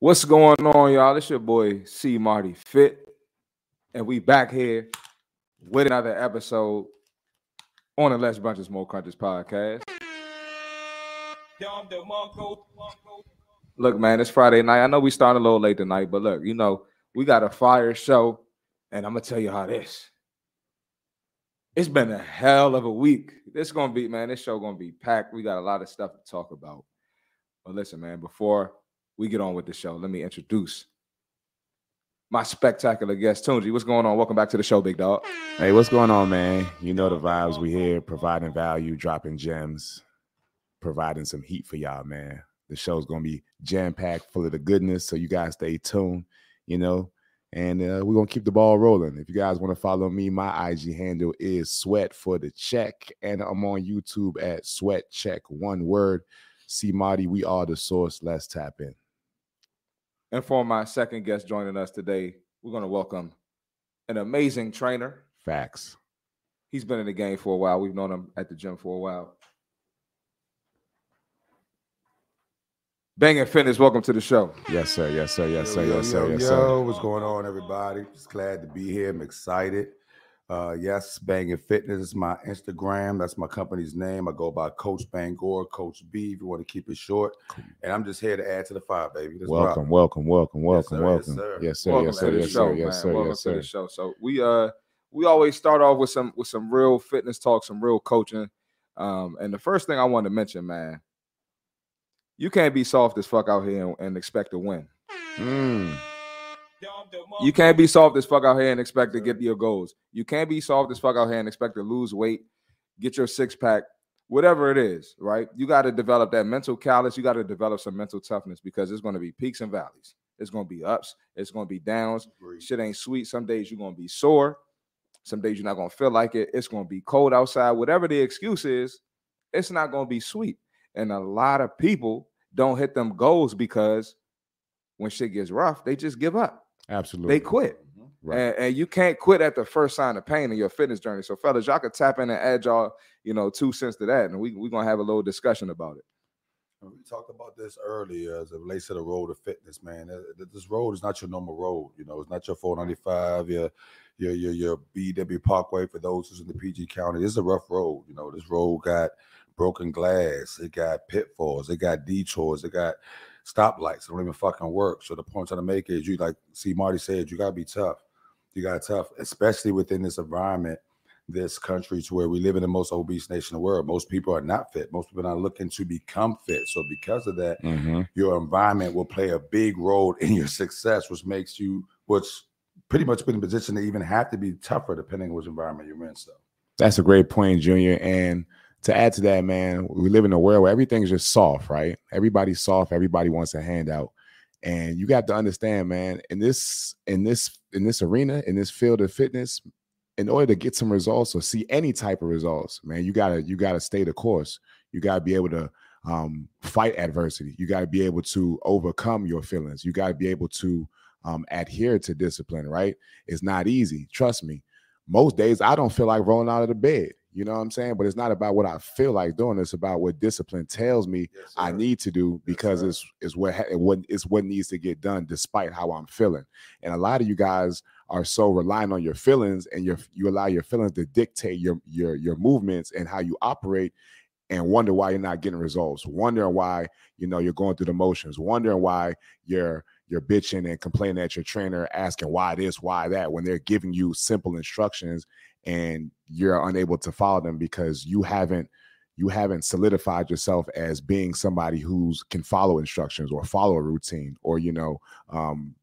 What's going on, y'all? It's your boy C Marty Fit, and we back here with another episode on the Less Brunches More Crunches podcast. Look, man, it's Friday night. I know we started a little late tonight, but look, you know, we got a fire show, and I'm gonna tell you how this. It's been a hell of a week. This gonna be, man, this show gonna be packed. We got a lot of stuff to talk about. But listen, man, before we get on with the show, let me introduce my spectacular guest, Tunji. What's going on? Welcome back to the show, big dog. Hey, what's going on, man? You know the vibes we here, providing value, dropping gems, providing some heat for y'all, man. The show's gonna be jam packed, full of the goodness. So you guys stay tuned, you know. And uh, we're gonna keep the ball rolling. If you guys want to follow me, my IG handle is sweat for the check, and I'm on YouTube at sweat check one word. C Marty, we are the source. Let's tap in. And for my second guest joining us today, we're gonna welcome an amazing trainer. Facts. He's been in the game for a while. We've known him at the gym for a while. Banging Fitness, welcome to the show. Yes, sir. Yes, sir. Yes, sir. Yo, Yes, sir. yo, Yes, yo, sir. what's going on, everybody? Just glad to be here. I'm excited. Uh, yes, Banging Fitness is my Instagram. That's my company's name. I go by Coach Bangor, Coach B, if you want to keep it short. And I'm just here to add to the fire, baby. Let's. Welcome, welcome, welcome, welcome, yes, welcome. sir. Yes, sir. welcome Yes, to sir. the Yes, show, sir. Yes, man. sir. welcome Yes, to the sir. show. So we uh we always start off with some with some real fitness talk, some real coaching. Um, and the first thing I want to mention, man, you can't be soft as fuck out here and, and expect to win. Mm. You can't be soft as fuck out here and expect to get your goals. You can't be soft as fuck out here and expect to lose weight, get your six pack, whatever it is, right? You got to develop that mental callous. You got to develop some mental toughness because it's going to be peaks and valleys. It's going to be ups. It's going to be downs. Shit ain't sweet. Some days you're going to be sore. Some days you're not going to feel like it. It's going to be cold outside. Whatever the excuse is, it's not going to be sweet. And a lot of people don't hit them goals because when shit gets rough, they just give up. Absolutely. They quit. Mm-hmm. Right. And, and you can't quit at the first sign of pain in your fitness journey. So, fellas, y'all could tap in and add y'all, you know, two cents to that. And we, we're going to have a little discussion about it. We talked about this earlier as it relates to the road of fitness, man. This road is not your normal road. You know, it's not your 495, your your your your BW Parkway for those who's in the PG County. This is a rough road. You know, this road got broken glass, it got pitfalls, it got detours, it got stoplights. Don't even fucking work. So the point I'm trying to make is you like see Marty said, you gotta be tough. You gotta tough, especially within this environment, this country to where we live in the most obese nation in the world. Most people are not fit. Most people are not looking to become fit. So because of that, hmm your environment will play a big role in your success, which makes you what's pretty much put in a position to even have to be tougher depending on which environment you're in. So That's a great point, Junior. And to add to that, man, we live in a world where everything's just soft, right? Everybody's soft. Everybody wants a handout, and you got to understand, man. In this, in this, in this arena, in this field of fitness, in order to get some results or see any type of results, man, you gotta you gotta stay the course. You gotta be able to um, fight adversity. You gotta be able to overcome your feelings. You gotta be able to um, adhere to discipline. Right? It's not easy. Trust me most days I don't feel like rolling out of the bed. You know what I'm saying? But it's not about what I feel like doing. It's about what discipline tells me I need to do because sir. it's it's what ha- what it's what needs to get done despite how I'm feeling. And a lot of you guys are so relying on your feelings and your you allow your feelings to dictate your your your movements and how you operate and wonder why you're not getting results, wondering why you know you're going through the motions, wondering why you're you're bitching and complaining at your trainer, asking why this, why that, when they're giving you simple instructions and you're unable to follow them because you haven't you haven't solidified yourself as being somebody who's can follow instructions or follow a routine or you know um,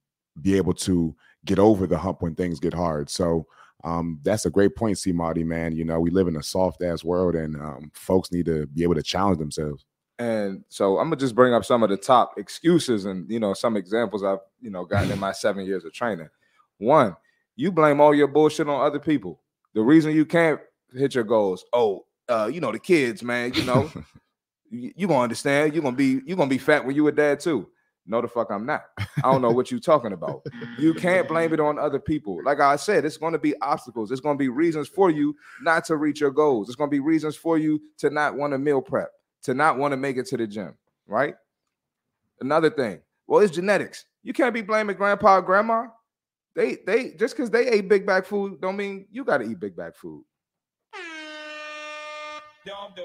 be able to get over the hump when things get hard. So um, that's a great point, C. Marty, man. You know, we live in a soft ass world and um, folks need to be able to challenge themselves. And so I'm gonna just bring up some of the top excuses and you know some examples I've you know gotten in my seven years of training. One, you blame all your bullshit on other people. The reason you can't hit your goals, oh, uh, you know the kids, man. You know, you, you gonna understand. You're gonna be you gonna be fat when you were dad too. No, the fuck I'm not. I don't know what you're talking about. You can't blame it on other people. Like I said, it's going to be obstacles. It's going to be reasons for you not to reach your goals. It's going to be reasons for you to not want to meal prep, to not want to make it to the gym, right? Another thing, Well, it's genetics. You can't be blaming grandpa or grandma. They they just because they ate big bag food don't mean you got to eat big bag food.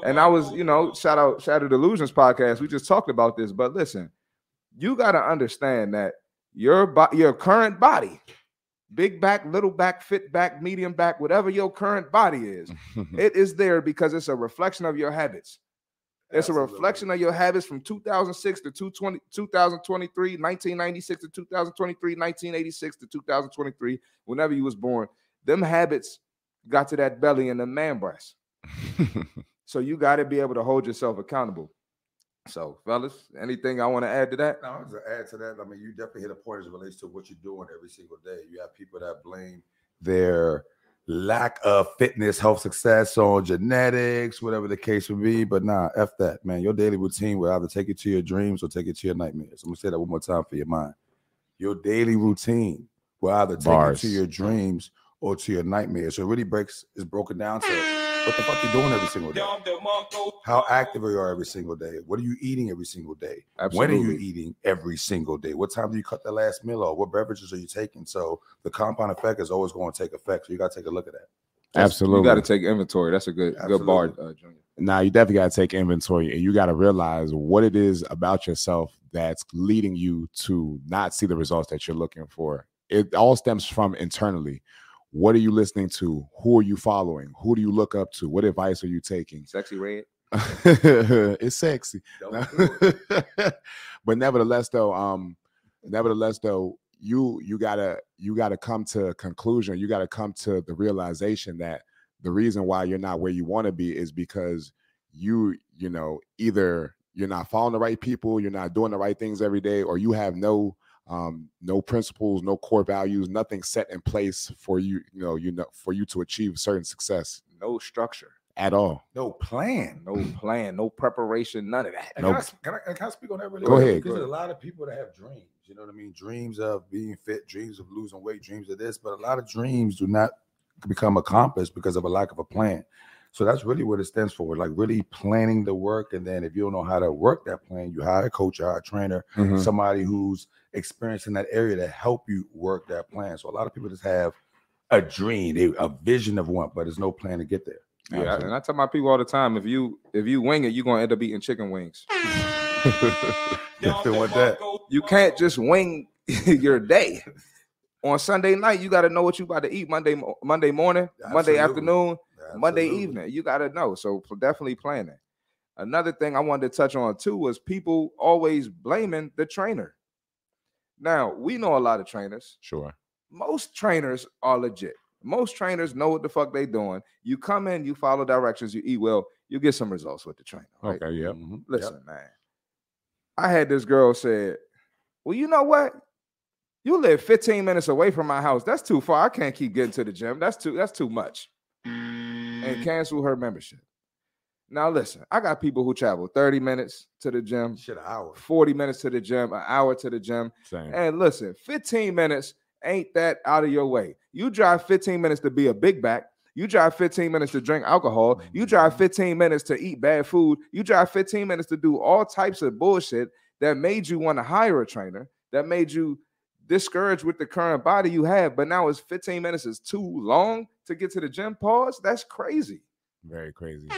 And I was, you know, shout out Shattered Illusions podcast. We just talked about this, but listen, you got to understand that your bo- your current body, big back, little back, fit back, medium back, whatever your current body is, it is there because it's a reflection of your habits. It's a reflection of your habits from 2006 to 220, 2023, 1996 to 2023, 1986 to 2023, whenever you was born. Them habits got to that belly and the man breast. so you got to be able to hold yourself accountable. So, fellas, anything I want to add to that? Now, to add to that, I mean, you definitely hit a point as it relates to what you're doing every single day. You have people that blame their lack of fitness, health, success on genetics, whatever the case would be. But nah, F that, man. Your daily routine will either take you to your dreams or take you to your nightmares. I'm gonna say that one more time for your mind. Your daily routine will either take Bars. you to your dreams or to your nightmares. So it really breaks is broken down to what the fuck you doing every single day? How active are you every single day? What are you eating every single day? When are you eating every single day? What time do you cut the last meal off? What beverages are you taking? So the compound effect is always going to take effect. So you got to take a look at that. That's- Absolutely. You got to take inventory. That's a good good bar, uh, Junior. now you definitely got to take inventory and you got to realize what it is about yourself that's leading you to not see the results that you're looking for it all stems from internally what are you listening to? Who are you following? Who do you look up to? What advice are you taking? Sexy Redd. it's sexy. Don't do it. but nevertheless though um nevertheless though you you gotta you gotta come to a conclusion. You gotta come to the realization that the reason why you're not where you want to be is because you you know either you're not following the right people you're not doing the right things every day or you have no um no principles no core values nothing set in place for you you know you know for you to achieve certain success No structure, at all No plan. no plan, no preparation, none of that. And Nope. can, I, s- can, I, can I speak on that really Go ahead, Because go there's a lot of people that have dreams. You know what I mean? Dreams of being fit, dreams of losing weight, dreams of this. But a lot of dreams do not become accomplished because of a lack of a plan. So that's really what it stands for. Like really planning the work. And then if you don't know how to work that plan, you hire a coach, you hire a trainer, Mhm. somebody who's experienced in that area to help you work that plan. So a lot of people just have a dream, they, a vision of one, but there's no plan to get there. Yeah, Absolutely. and I tell my people all the time: if you if you wing it, you're gonna end up eating chicken wings. Definitely want that. You can't just wing your day. On Sunday night, you got to know what you about to eat Monday mo- Monday morning, Monday Absolutely. Monday evening. You got to know. So definitely planning. Another thing I wanted to touch on too was people always blaming the trainer. Now we know a lot of trainers. sure Most trainers are legit. Most trainers know what the fuck they doing. You come in, you follow directions, you eat well, you get some results with the trainer. Right? okay yep Mhm. Yep. Listen, man. I had this girl said, "Well, you know what? You live 15 minutes away from my house. That's too far. I can't keep getting to the gym. That's too that's too much." And mm-hmm. cancel her membership. Now listen, I got people who travel 30 minutes to the gym, Shit, an hour. 40 minutes to the gym, an hour to the gym. same And listen, 15 minutes ain't that out of your way. You drive 15 minutes to be a big back. You drive 15 minutes to drink alcohol. You drive mm-hmm. 15 minutes to eat bad food. You drive 15 minutes to do all types of bullshit that made you want to hire a trainer, that made you discouraged with the current body you have. But now it's 15 minutes is too long to get to the gym. Pause. That's crazy. very crazy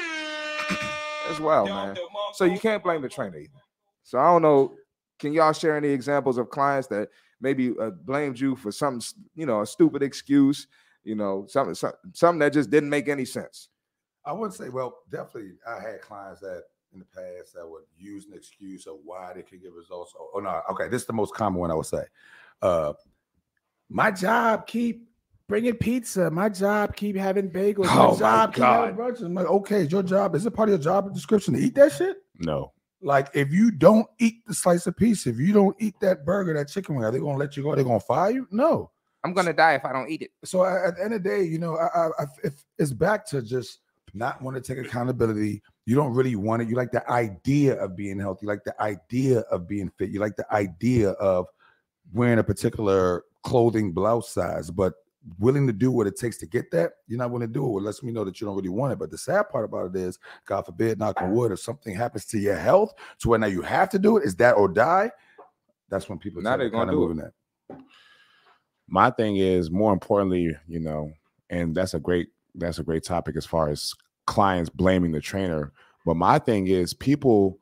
That's wild, man. So you can't blame the trainer either. So I don't know. Can y'all share any examples of clients that maybe uh, blamed you for some, you know, a stupid excuse, you know, something, some- something that just didn't make any sense? I would say, well, definitely, I had clients that in the past that would use an excuse of why they could get results. Oh, oh, no, okay, this is the most common one I would say. Uh, my job keep bringing pizza. My job keep having bagels. Oh, my my job keep having God. brunches. I'm like, okay, it's your job. Is it part of your job description to eat that shit? no Like, if you don't eat the slice of pizza, if you don't eat that burger, that chicken wing, are they gonna let you go? They're gonna fire you? No. I'm gonna die if I don't eat it. so a- at the end of the day, you know, I, I, I if it's back to just not want to take accountability. You don't really want it. You like the idea of being healthy. You like the idea of being fit. You like the idea of wearing a particular clothing blouse size, but willing to do what it takes to get that. You're not willing to do it. Well, lets me know that you don't really want it. But the sad part about it is, God forbid, knock on wood, if something happens to your health to where now you have to do it, is that or die. That's when people Now they me gonna kind of do it. moving that. my thing is more importantly, you know, and that's a great that's a great topic as far as clients blaming the trainer. But my thing is people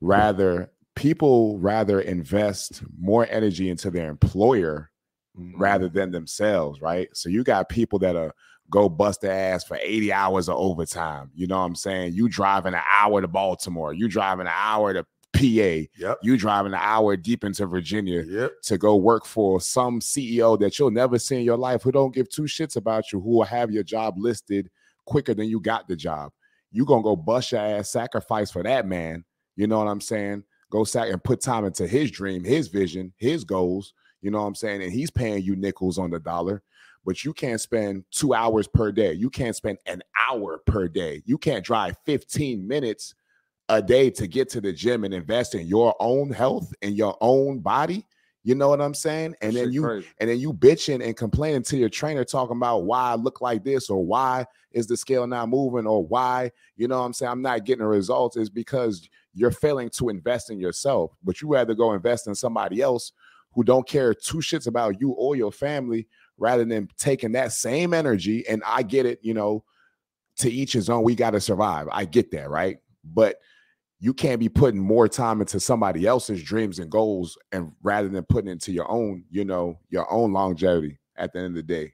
rather people rather invest more energy into their employer Mm-hmm. rather than themselves, right? So you got people that are go bust their ass for 80 hours of overtime. You know what I'm saying? You driving an hour to Baltimore, you driving an hour to PA, Yep. you driving an hour deep into Virginia Yep. to go work for some CEO that you'll never see in your life who don't give two shits about you, who will have your job listed quicker than you got the job. You gonna go bust your ass, sacrifice for that man. You know what I'm saying? Go sack and put time into his dream, his vision, his goals. You know what I'm saying? And he's paying you nickels on the dollar, but you can't spend two hours per day. You can't spend an hour per day. You can't drive 15 minutes a day to get to the gym and invest in your own health and your own body. You know what I'm saying? And then you crazy. and then you bitching and complaining to your trainer talking about why I look like this or why is the scale not moving or why, you know what I'm saying, I'm not getting the results is because you're failing to invest in yourself. But you rather go invest in somebody else who don't care two shits about you or your family rather than taking that same energy. And I get it, you know, to each his own, we got to survive. I get that, right? But you can't be putting more time into somebody else's dreams and goals and rather than putting into your own, you know, your own longevity at the end of the day.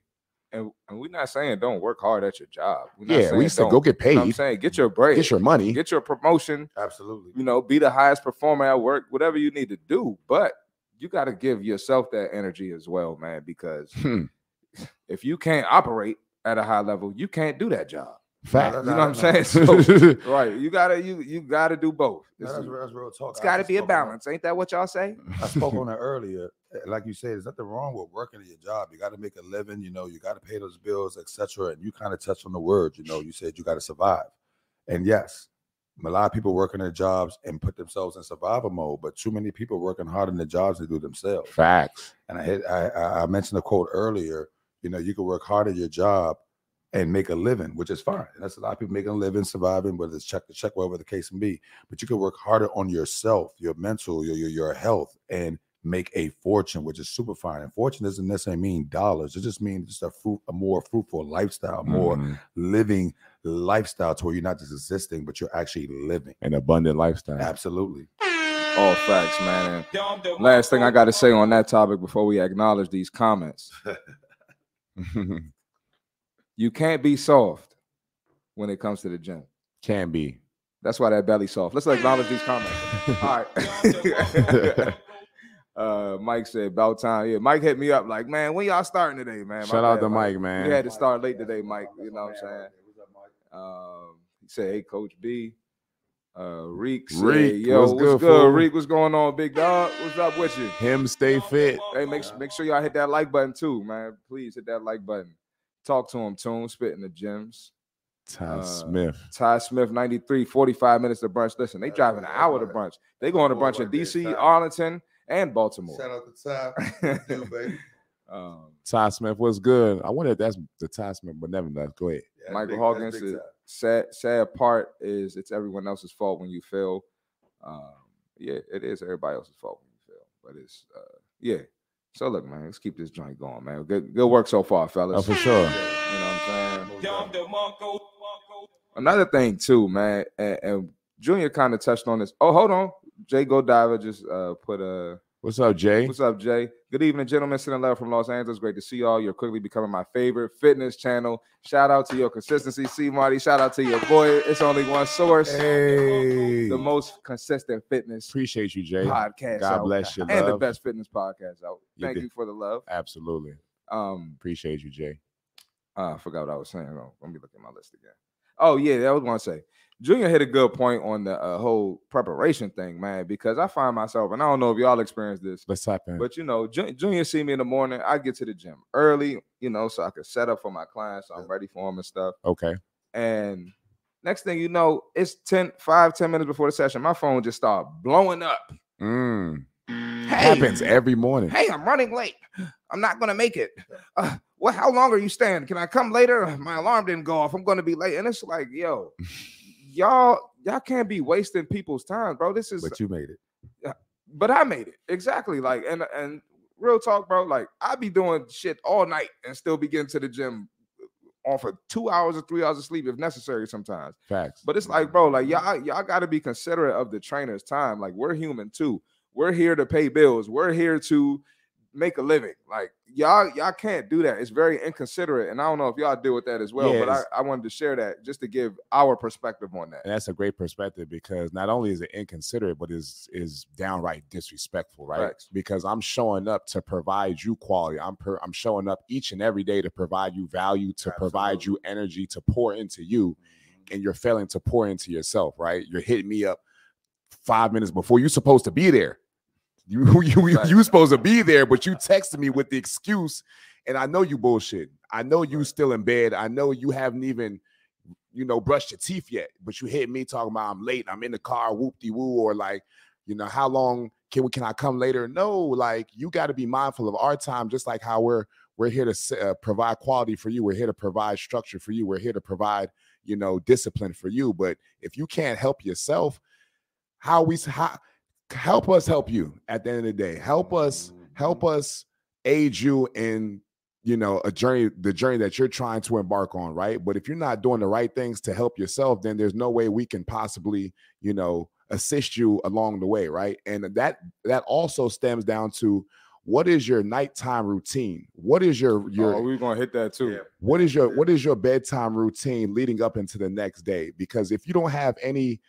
And, and we're not saying don't work hard at your job. We're not Yeah, saying we said don't. go get paid. You know what I'm saying get your break, get your money. get your promotion. Absolutely. You know, be the highest performer at work, whatever you need to do. But you got to give yourself that energy as well, man. Because Hmm, if you can't operate at a high level, you can't do that job. Fact. You know what I'm Nah, nah, saying? So, right, you gotta you you gotta do both. No, It's, that's, real- that's real talk. it's I got to be a spoke on- balance, ain't that what y'all say? I spoke on it earlier. Like you said, there's nothing wrong with working at your job. You got to make a living. You know, you got to pay those bills, etc. And you kind of touched on the word, You know, you said you got to survive. And yes, a lot of people working their jobs and put themselves in survival mode. But too many people working hard in the jobs to do themselves. Facts. And I hit, I, I I mentioned a quote earlier. You know, you can work hard at your job and make a living, which is fine. And that's a lot of people making a living, surviving, whether it's check to check, whatever the case may be. But you can work harder on yourself, your mental, your your, your health, and make a fortune, which is super fine. And fortune doesn't necessarily mean dollars. It just means just a fruit, a more fruitful lifestyle, more Mhm. living lifestyle to where you're not just existing, but you're actually living. An abundant lifestyle. Absolutely. All facts, man. And last thing I got to say on that topic before we acknowledge these comments: you can't be soft when it comes to the gym. Can be. That's why that belly soft. Let's acknowledge these comments. All right. uh, Mike said about time. Yeah, Mike hit me up like, man, when y'all starting today, man? My Shout out bad, to Mike, man. We had to start late today, Mike. You know what I'm saying? Um, he said, "Hey, Coach B." Uh, Reek, said, Reek, yo, what's what's, good, good? Reek, what's going on, big dog? What's up with you? Him stay fit. Hey, make make sure y'all hit that like button too, man. Please hit that like button. Talk to him, Tune, spitting the gems. Ty Uh, Smith. Ty Smith, 93, 45 minutes to brunch. Listen, they That's driving an hour to brunch. They going to That's brunch in DC, Arlington, and Baltimore. Shout out to Ty, you, baby. Um, Ty Smith was good. I wonder if that's the Ty Smith, but nevertheless, go ahead. Yeah, Michael big- Hawkins that's big is- time. sad sad part is it's everyone else's fault when you fail. Um, yeah, it is everybody else's fault when you fail, but it's uh, yeah. So look, man, let's keep this joint going, man. Good good work so far, Oh, fellas. for sure. You know what I'm saying? Another thing too, man, and, and Junior kind of touched on this. Oh, hold on, Jay Godiva just uh put a What's up, Jay? What's up, Jay? Good evening, gentlemen. Sitting love from Los Angeles. Great to see y'all. You're quickly becoming my favorite fitness channel. Shout out to your consistency, C Marty. Shout out to your boy. It's only one source. Hey, The most consistent fitness Appreciate you, Jay. podcast. God out, bless you, And the best fitness podcast out. Thank did- you for the love. Absolutely. Um, Appreciate you, Jay. uh, I forgot what I was saying. Oh, let me look at my list again. Oh yeah, that was to say. Junior hit a good point on the uh, whole preparation thing, man. Because I find myself, and I don't know if y'all experienced this, Let's tap in. But you know, Ju- Junior see me in the morning. I get to the gym early, you know, so I can set up for my clients. So I'm ready for them and stuff. okay. And next thing you know, it's 10, 5, 10 minutes before the session. My phone just start blowing up. Mm. Hey, Happens every morning. Hey, I'm running late. I'm not gonna make it. Uh, what? How long are you staying? Can I come later? My alarm didn't go off. I'm gonna be late. And it's like, yo, y'all, y'all can't be wasting people's time, bro. This is but you made it. but I made it exactly like and and real talk, bro. Like I be doing shit all night and still be getting to the gym uh, on for two hours or three hours of sleep if necessary sometimes. Facts. But it's like, bro, like y'all y'all got to be considerate of the trainer's time. Like we're human too. We're here to pay bills. We're here to make a living. Like y'all, y'all can't do that. It's very inconsiderate. And I don't know if y'all deal with that as well, Yeah, but I, I wanted to share that just to give our perspective on that. And that's a great perspective because not only is it inconsiderate, but is is downright disrespectful, right? Facts. Because I'm showing up to provide you quality. I'm per, I'm showing up each and every day to provide you value, to provide you energy, to pour into you, mm-hmm. and you're failing to pour into yourself, right? You're hitting me up five minutes before you're supposed to be there. You you you, you supposed to be there, but you texted me with the excuse, and I know you bullshit. I know you still in bed. I know you haven't even you know, brushed your teeth yet, but you hit me talking about I'm late, I'm in the car, whoop de woo, or like, you know, how long can we can I come later? No, like you got to be mindful of our time, just like how we're we're here to uh, provide quality for you. We're here to provide structure for you. We're here to provide, you know, discipline for you. But if you can't help yourself, how we how help us help you at the end of the day. Help us help mm-hmm. us aid you in you know a journey the journey that you're trying to embark on right but if you're not doing the right things to help yourself then there's no way we can possibly you know assist you along the way right and that that also stems down to what is your nighttime routine what is your your oh, we are gonna hit that too. Yeah. what is your what is your bedtime routine leading up into the next day because if you don't have any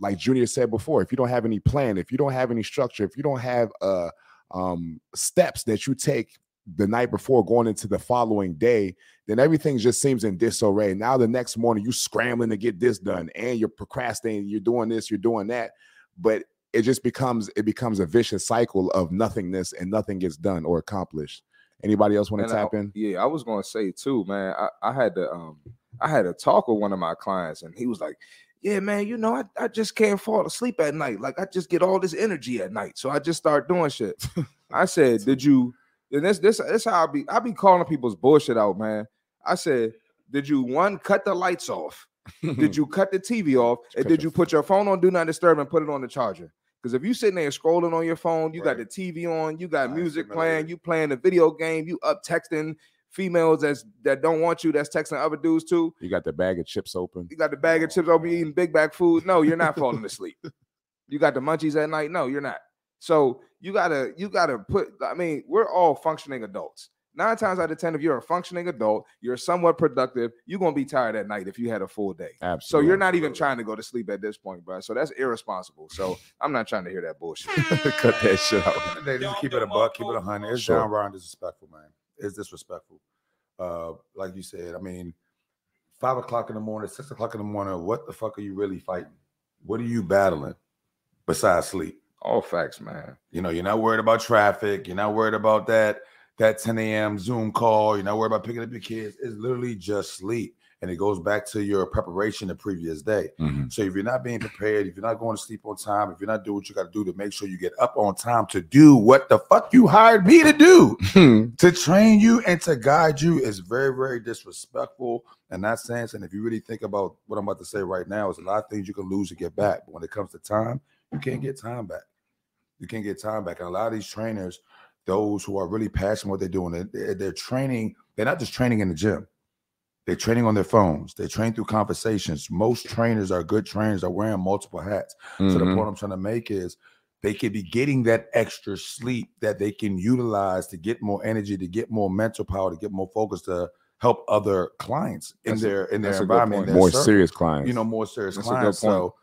like junior said before if you don't have any plan if you don't have any structure if you don't have uh um steps that you take the night before going into the following day then everything just seems in disarray now the next morning you scrambling to get this done and you're procrastinating you're doing this you're doing that but it just becomes it becomes a vicious cycle of nothingness and nothing gets done or accomplished anybody else want to And I- tap in Yeah, I was gonna say too, man. I, I had to um I had to talk with one of my clients, and he was like, Yeah, man, you know, I, I just can't fall asleep at night. Like I just get all this energy at night. So I just start doing shit. I said, Did you and this this this how I be I be calling people's bullshit out, man. I said, Did you one cut the lights off? Did you cut the TV off? And did you put your phone on do not disturb and put it on the charger? Because if you sitting there scrolling on your phone, you got the TV on, you got music playing, you playing a video game, you up texting females that's that don't want you, that's texting other dudes too. You got the bag of chips open. You got the bag of chips over you eating big bag food. No, you're not falling asleep. You got the munchies at night. No, you're not. So you gotta you gotta put. I mean, we're all functioning adults. Nine times out of ten, if you're a functioning adult, you're somewhat productive. You're gonna be tired at night if you had a full day. Absolutely. So you're not even trying to go to sleep at this point, bro. So that's irresponsible. So I'm not trying to hear that bullshit. cut that shit out. They just keep it a buck, keep it a hundred. It's Sure. downright disrespectful, man. It's disrespectful. Uh, like you said, I mean, five o'clock in the morning, six o'clock in the morning. What the fuck are you really fighting? What are you battling besides sleep? All facts, man. You know, you're not worried about traffic. You're not worried about that that 10 a.m. Zoom call. You're not worried about picking up your kids. It's literally just sleep, and it goes back to your preparation the previous day. Mm-hmm. So if you're not being prepared, if you're not going to sleep on time, if you're not doing what you got to do to make sure you get up on time to do what the fuck you hired me to do, to train you and to guide you is very, very disrespectful in that sense. And if you really think about what I'm about to say right now, is a lot of things you can lose and get back. But when it comes to time, you can't get time back. You can't get time back. And a lot of these trainers, those who are really passionate what they're doing, they're, they're training. They're not just training in the gym. They're training on their phones. They train through conversations. Most trainers are good trainers. Are wearing multiple hats. So the Mhm. point I'm trying to make is they could be getting that extra sleep that they can utilize to get more energy, to get more mental power, to get more focus to help other clients in That's their in their that's a good environment. their More circle. serious clients. you know, more serious That's clients. So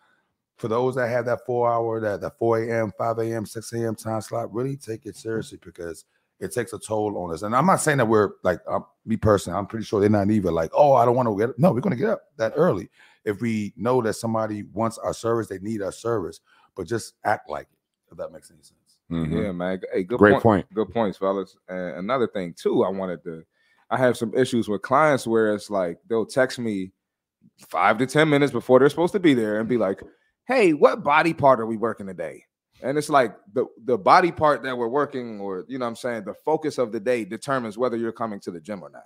for those that have that four hour, that the 4 a.m., 5 a.m., 6 a.m. time slot, really take it seriously because it takes a toll on us. And I'm not saying that we're like um, me personally, I'm pretty sure they're not even like, oh, I don't want to get Up. no, we're gonna get up that early. If we know that somebody wants our service, they need our service, but just act like it, if that makes any sense. Mhm. Yeah, man. Hey, good Great point. point. Good points, fellas. And another thing too, I wanted to. I have some issues with clients where it's like they'll text me five to ten minutes before they're supposed to be there and be like, "Hey, what body part are we working today?" And it's like the the body part that we're working, or you know, what I'm saying the focus of the day determines whether you're coming to the gym or not.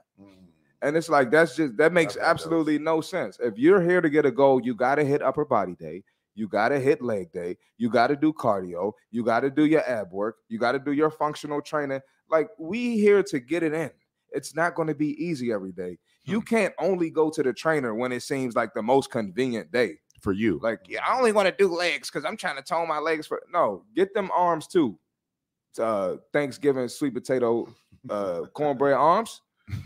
And it's like that's just that makes That's how it absolutely no sense. If you're here to get a goal, you got to hit upper body day. You got to hit leg day. You got to do cardio. You got to do your ab work. You got to do your functional training. Like we here to get it in. It's not going to be easy every day. You Hmm. can't only go to the trainer when it seems like the most convenient day. For you, Like, yeah, I only want to do legs because I'm trying to tone my legs for no, get them arms too. Uh Thanksgiving sweet potato uh cornbread arms.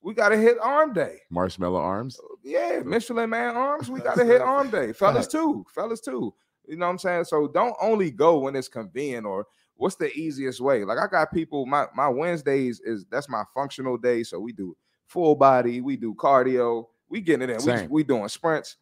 We gotta hit arm day. marshmallow arms. Yeah, Michelin man arms. We gotta hit arm day. Fellas too. Fellas too. You know what I'm saying? So don't only go when it's convenient or what's the easiest way. Like I got people, my my Wednesdays is that's my functional day. So we do full body, we do cardio, we getting it in. We, we doing sprints.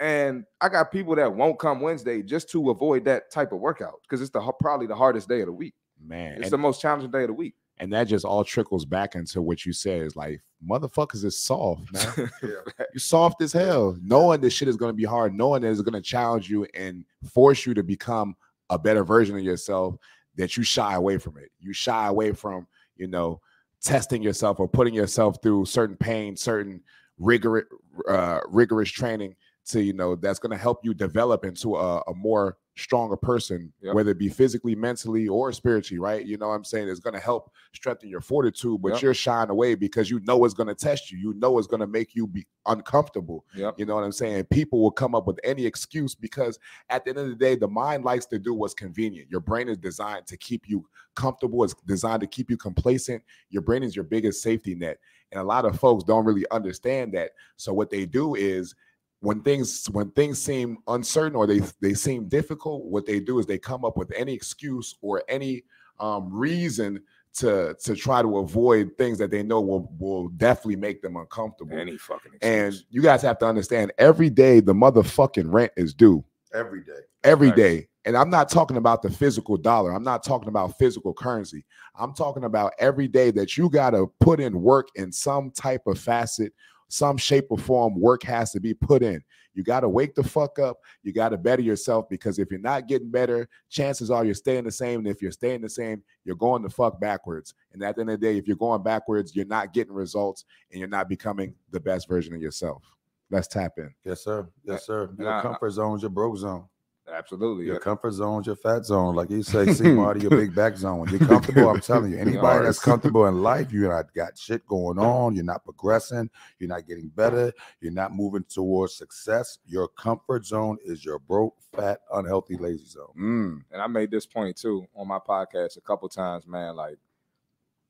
And I got people that won't come Wednesday just to avoid that type of workout because it's the probably the hardest day of the week. Man, It's and, the most challenging day of the week. and that just all trickles back into what you said is like motherfuckers is soft, man. You're soft as hell. Knowing this shit is going to be hard, knowing that it's going to challenge you and force you to become a better version of yourself, that you shy away from it. You shy away from, you know, testing yourself or putting yourself through certain pain, certain rigorous, uh, rigorous training to, you know, that's going to help you develop into a, a more stronger person, Yep. whether it be physically, mentally, or spiritually, right? You know what I'm saying? It's going to help strengthen your fortitude, but Yep. you're shying away because you know it's going to test you. You know it's going to make you be uncomfortable. Yep. You know what I'm saying? People will come up with any excuse because at the end of the day, the mind likes to do what's convenient. Your brain is designed to keep you comfortable, it's designed to keep you complacent. Your brain is your biggest safety net. And a lot of folks don't really understand that. So what they do is when things when things seem uncertain or they they seem difficult, what they do is they come up with any excuse or any um, reason to to try to avoid things that they know will will definitely make them uncomfortable. Any fucking And you guys have to understand every day the motherfucking rent is due every day. every Right. day. And I'm not talking about the physical dollar. I'm not talking about physical currency. I'm talking about every day that you got to put in work in some type of facet, some shape or form. Work has to be put in. You got to wake the fuck up. You got to better yourself because if you're not getting better, chances are you're staying the same. And if you're staying the same, you're going the fuck backwards. And at the end of the day, if you're going backwards, you're not getting results and you're not becoming the best version of yourself. Let's tap in. Yes, sir. Yes, sir. Your comfort zone's your broke zone. Absolutely. Your Yeah. comfort zone's your fat zone. Like you say, see Marty, your big back zone. You're comfortable. I'm telling you, anybody that's comfortable in life, you're not got shit going on. You're not progressing. You're not getting better. You're not moving towards success. Your comfort zone is your broke, fat, unhealthy, lazy zone. Mm. and I made this point too on my podcast a couple times, man. Like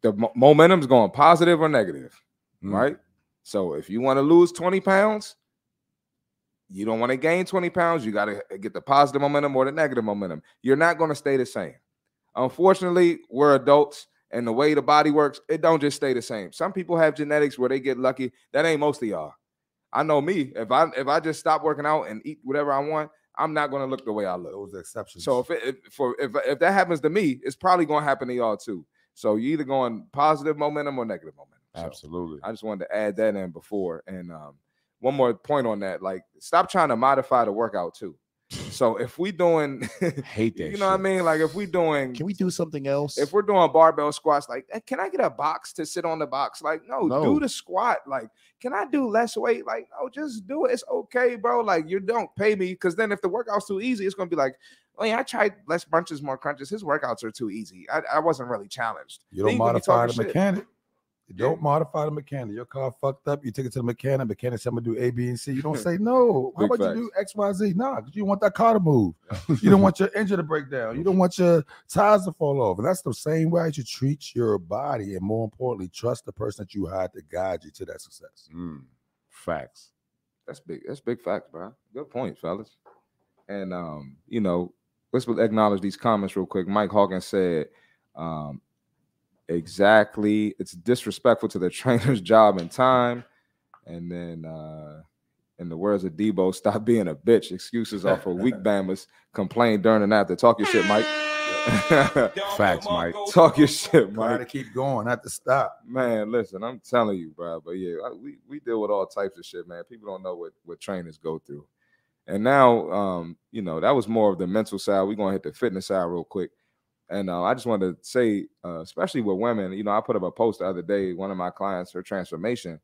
the mo- momentum's going positive or negative, Mm. right? So if you want to lose 20 pounds, you don't want to gain 20 pounds, you got to get the positive momentum or the negative momentum. You're not going to stay the same. Unfortunately, we're adults and the way the body works, it don't just stay the same. Some people have genetics where they get lucky. That ain't most of y'all. I know me. If I if I just stop working out and eat whatever I want, I'm not going to look the way I look. Those are exceptions. So if it if, for if if that happens to me, it's probably going to happen to y'all too. So you either going positive momentum or negative momentum. So Absolutely. I just wanted to add that in before. And um, one more point on that: like, stop trying to modify the workout too. So if we doing, Hate that. you know what I mean? Like if we doing, Can we do something else? if we're doing barbell squats, like, "Eh, can I get a box to sit on the box? Like, no, No. do the squat. Like, can I do less weight? Like, no, just do it. It's okay, bro. Like, you don't pay me because then if the workout's too easy, it's gonna be like, oh yeah, I tried less brunches, more crunches. His workouts are too easy. I, I wasn't really challenged. you don't modify the shit. mechanic. Don't modify the mechanic. Your car fucked up. You take it to the mechanic. Mechanic said, I'm gonna do A, B, and C. You don't say no. How about you do X, Y, Z? Nah, because you want that car to move. You don't want your engine to break down. You don't want your tires to fall off. And that's the same way you treat your body. And more importantly, trust the person that you hired to guide you to that success. Mm. Facts. That's big. That's big facts, bro. Good point, fellas. And um, you know, let's acknowledge these comments real quick. Mike Hawkins said, um, exactly, it's disrespectful to the trainer's job and time. And then uh in the words of Debo, stop being a bitch. Excuses are for weak bammers. Complain during and after. Talk your shit, Mike. Facts, Mike. Talk your shit, Mike. Try to keep going, not to stop. Man, listen, I'm telling you, bro. But yeah, we, we deal with all types of shit, man. People don't know what, what trainers go through. And now, um, you know, that was more of the mental side. We're gonna hit the fitness side real quick. And uh, I just wanted to say, uh, especially with women, you know, I put up a post the other day, one of my clients, her transformation.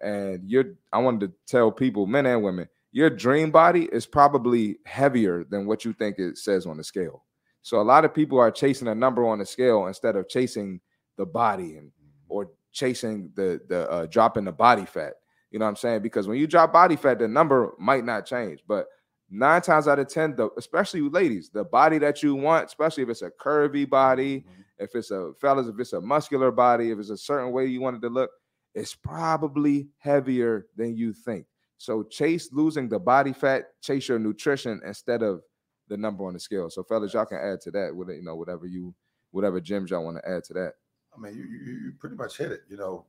And you're I wanted to tell people, men and women, your dream body is probably heavier than what you think it says on the scale. So a lot of people are chasing a number on the scale instead of chasing the body and or chasing the the uh, dropping the body fat. You know what I'm saying? Because when you drop body fat, the number might not change, but nine times out of ten, the especially ladies, the body that you want, especially if it's a curvy body, mm-hmm. if it's a fellas, if it's a muscular body, if it's a certain way you want it to look, it's probably heavier than you think. So chase losing the body fat, chase your nutrition instead of the number on the scale. So fellas, y'all can add to that with you know whatever you whatever gems y'all want to add to that. I mean, you, you you pretty much hit it. You know,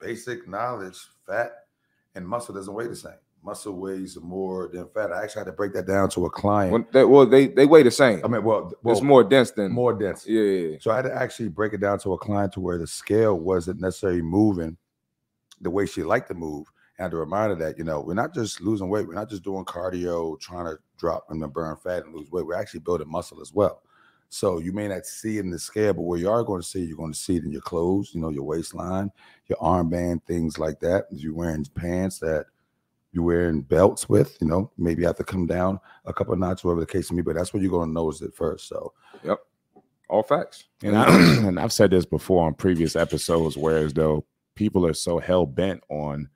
basic knowledge, fat and muscle doesn't weigh the same. Muscle weighs more than fat. I actually had to break that down to a client. When they, well, they they weigh the same. I mean, well, well, it's more dense than more dense. Yeah, yeah, So I had to actually break it down to a client to where the scale wasn't necessarily moving the way she liked to move. And to remind her that, you know, we're not just losing weight, we're not just doing cardio, trying to drop and burn fat and lose weight. We're actually building muscle as well. So you may not see it in the scale, but where you are going to see, you're going to see it in your clothes, you know, your waistline, your armband, things like that. If you're wearing pants that you're wearing belts with, you know, maybe you have to come down a couple of notches, whatever the case may be. But that's what you're going to notice it first. So, yep, all facts. And, I, and I've said this before on previous episodes, whereas though people are so hell bent on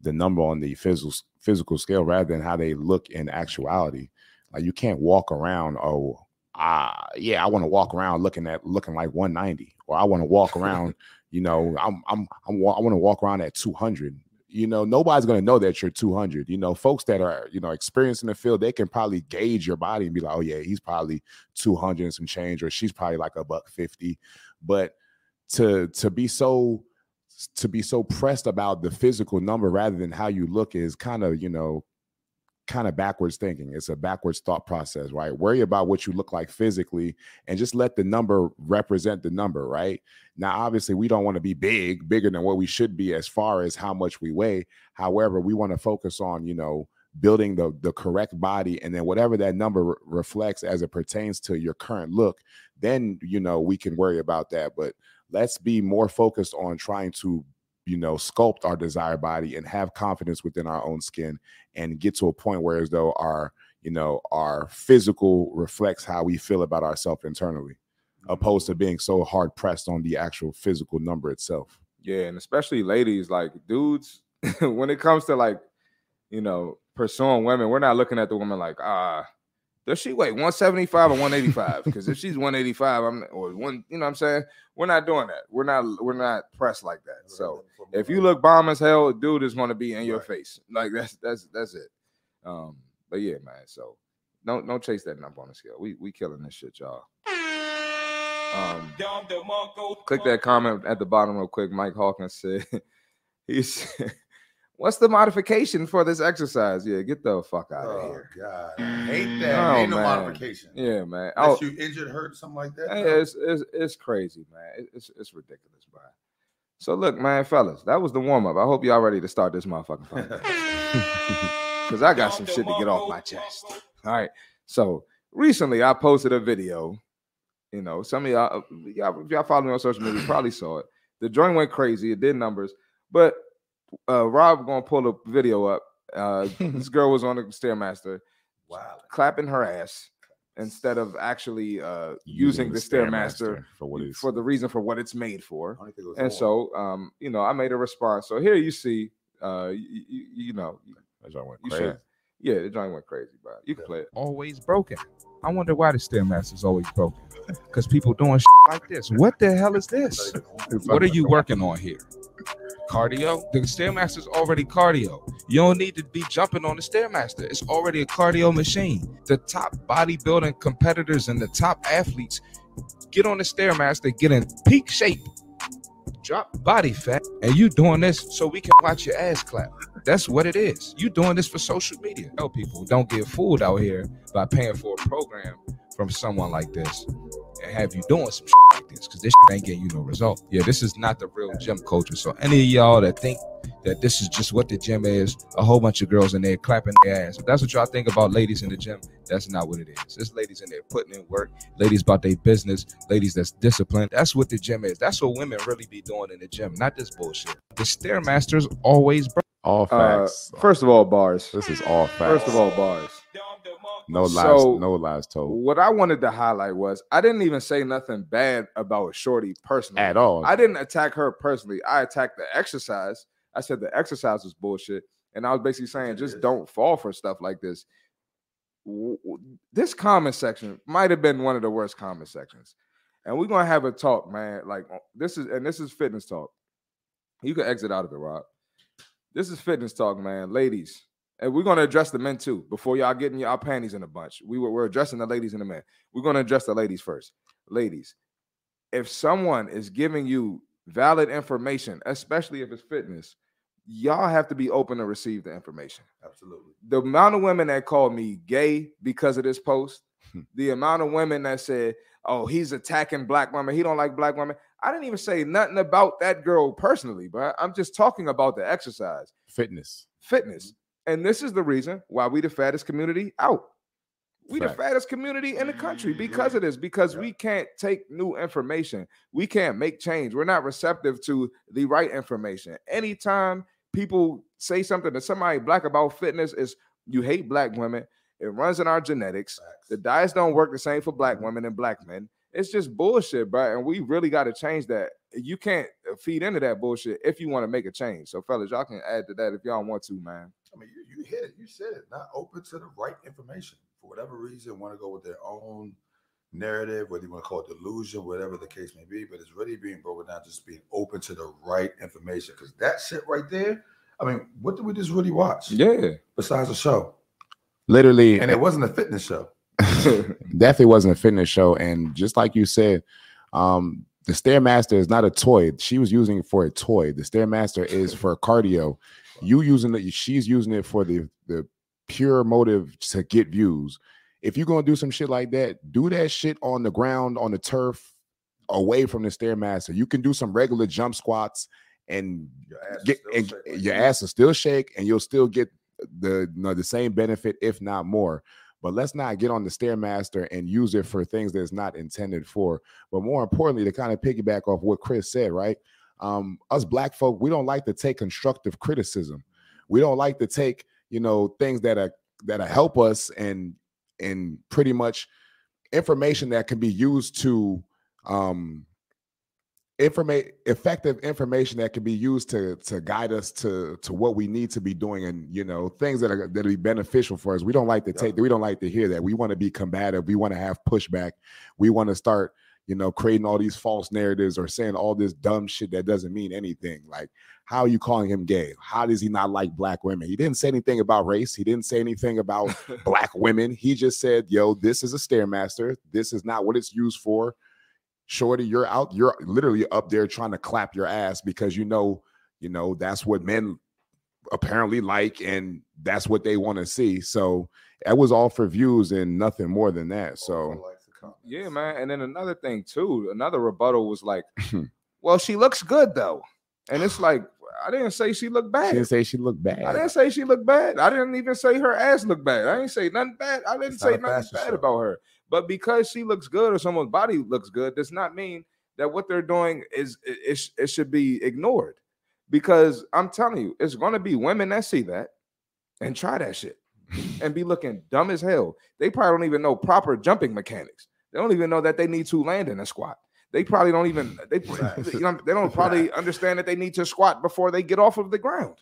the number on the physical physical scale rather than how they look in actuality. Like you can't walk around, oh, ah, yeah, I want to walk around looking at looking like 190, or I want to walk around, you know, I'm I'm, I'm I want to walk around at 200. You know, nobody's gonna know that you're 200. You know, folks that are you know experienced in the field, they can probably gauge your body and be like, oh yeah, he's probably 200 and some change, or she's probably like a buck 50. But to to be so to be so pressed about the physical number rather than how you look is kind of you know kind of backwards thinking. It's a backwards thought process right? Worry about what you look like physically and just let the number represent the number right? Now obviously we don't want to be big bigger than what we should be as far as how much we weigh. However we want to focus on you know building the the correct body and then whatever that number re- reflects as it pertains to your current look then you know we can worry about that. But let's be more focused on trying to you know sculpt our desired body and have confidence within our own skin and get to a point where as though our you know our physical reflects how we feel about ourselves internally opposed to being so hard pressed on the actual physical number itself. Yeah and especially ladies like dudes when it comes to like you know pursuing women we're not looking at the woman like ah does she weigh 175 or 185? Because if she's 185, I'm or one, you know what I'm saying? We're not doing that. We're not we're not pressed like that. So if you look bomb as hell, dude is gonna be in your right. face. Like that's that's that's it. Um, but yeah, man. So don't don't chase that number on the scale. We we killing this shit, y'all. Um, click that comment at the bottom real quick. Mike Hawkins said he's What's the modification for this exercise? Yeah, get the fuck out of oh, here. God, I hate that. Oh, Ain't no modification. Yeah, man. Unless oh, you injured, hurt, something like that. it's, it's it's crazy, man. It's it's ridiculous, bro. So look, man, fellas, that was the warm up. I hope y'all ready to start this motherfucking fight. Because I got some shit to get off my chest. All right. So recently, I posted a video. You know, some of y'all, uh, y'all, if y'all follow me on social media, probably saw it. The joint went crazy. It did numbers, but uh, Rob gonna pull a video up. Uh, this girl was on the stairmaster, wow, clapping her ass instead of actually uh, using, using the stairmaster for what for the reason for what it's made for. And so, um, you know, I made a response. So here you see, uh, you, you, you know, that went crazy. Should, yeah, the joint went crazy, bro. You can play it. Always broken. I wonder why the stairmaster is always broken. Because people doing like this. What the hell is this? what are you working on here? Cardio. The Stairmaster is already cardio. You don't need to be jumping on the Stairmaster. It's already a cardio machine. The top bodybuilding competitors and the top athletes get on the Stairmaster, get in peak shape, drop body fat, and you doing this so we can watch your ass clap. That's what it is. You doing this for social media. Tell people don't get fooled out here by paying for a program from someone like this have you doing some shit like this because this ain't getting you no result. Yeah, this is not the real gym culture. So any of y'all that think that this is just what the gym is, a whole bunch of girls in there clapping their ass. If that's what y'all think about ladies in the gym, that's not what it is. There's ladies in there putting in work, ladies about their business, ladies that's disciplined. That's what the gym is. That's what women really be doing in the gym, not this bullshit. The Stairmaster's always broke. All Uh, facts. first of all, bars. this is all facts. First of all, bars. No lies. so- no lies told What I wanted to highlight was I didn't even say nothing bad about Shorty personally. at all. I didn't attack her personally. I attacked the exercise. I said the exercise was bullshit. And I was basically saying just don't fall for stuff like this. W- w- This comment section might have been one of the worst comment sections. And we're gonna have a talk, man. Like uh, this is and this is fitness talk. You can exit out of it, Rob. This is fitness talk, man. Ladies, and we're gonna address the men too before y'all getting y'all panties in a bunch. We were we're addressing the ladies and the men. We're gonna address the ladies first. Ladies, if someone is giving you valid information, especially if it's fitness, y'all have to be open to receive the information. Absolutely. The amount of women that called me gay because of this post, Hmm. the amount of women that said, "Oh, he's attacking black women. He don't like black women." I didn't even say nothing about that girl personally, but I'm just talking about the exercise, Fitness. fitness, and this is the reason why we the fattest community out. We the fattest community in the country mm-hmm. because of this, because Yeah. we can't take new information. We can't make change. We're not receptive to the right information. Anytime people say something to somebody black about fitness, is you hate black women. It runs in our genetics. Facts. The diets don't work the same for black mm-hmm. women and black men. It's just bullshit, bro. And we really got to change that. You can't uh, feed into that bullshit if you want to make a change. So, fellas, y'all can add to that if y'all want to, man. I mean, you, you hit it. You said it. Not open to the right information for whatever reason. Want to go with their own narrative, whether you want to call it delusion, whatever the case may be. But it's really being broken down, just being open to the right information. Because that shit right there. I mean, what did we just really watch? Yeah. Besides the show, Literally, and it wasn't a fitness show. definitely wasn't a fitness show. And just like you said, um, the Stairmaster is not a toy. She was using it for a toy. The Stairmaster is for cardio. You using it, she's using it for the the pure motive to get views. If you're gonna do some shit like that, do that shit on the ground, on the turf, away from the Stairmaster. You can do some regular jump squats and Your ass get and your ass will still shake and you'll still get the you know, the same benefit if not more but let's not get on the stairmaster and use it for things that it's not intended for but more importantly to kind of piggyback off what chris said right? Um us black folk we don't like to take constructive criticism. We don't like to take you know things that are that are help us and and pretty much information that can be used to um informate effective information that can be used to to guide us to to what we need to be doing and you know things that are that'll be beneficial for us. We don't like to take we don't like to hear that. We want to be combative. We want to have pushback. We want to start you know creating all these false narratives or saying all this dumb shit that doesn't mean anything. Like how are you calling him gay? How does he not like black women? He didn't say anything about race. He didn't say anything about black women. He just said yo this is a stairmaster. This is not what it's used for shorty you're out you're literally up there trying to clap your ass because you know you know that's what men apparently like and that's what they want to see so that was all for views and nothing more than that so for likes and comments. Yeah, man. And then another thing too, another rebuttal was like, "Well, she looks good though," and it's like, I didn't say she looked she bad. didn't say she looked bad. I didn't say she looked bad. I didn't even say her ass looked bad. I didn't say nothing bad. I didn't It's say a nothing bad show. about her. But because she looks good or someone's body looks good, does not mean that what they're doing is it, it, it should be ignored. Because I'm telling you, it's going to be women that see that and try that shit and be looking dumb as hell. They probably don't even know proper jumping mechanics. They don't even know that they need to land in a squat. They probably don't even they, you know, they don't probably understand that they need to squat before they get off of the ground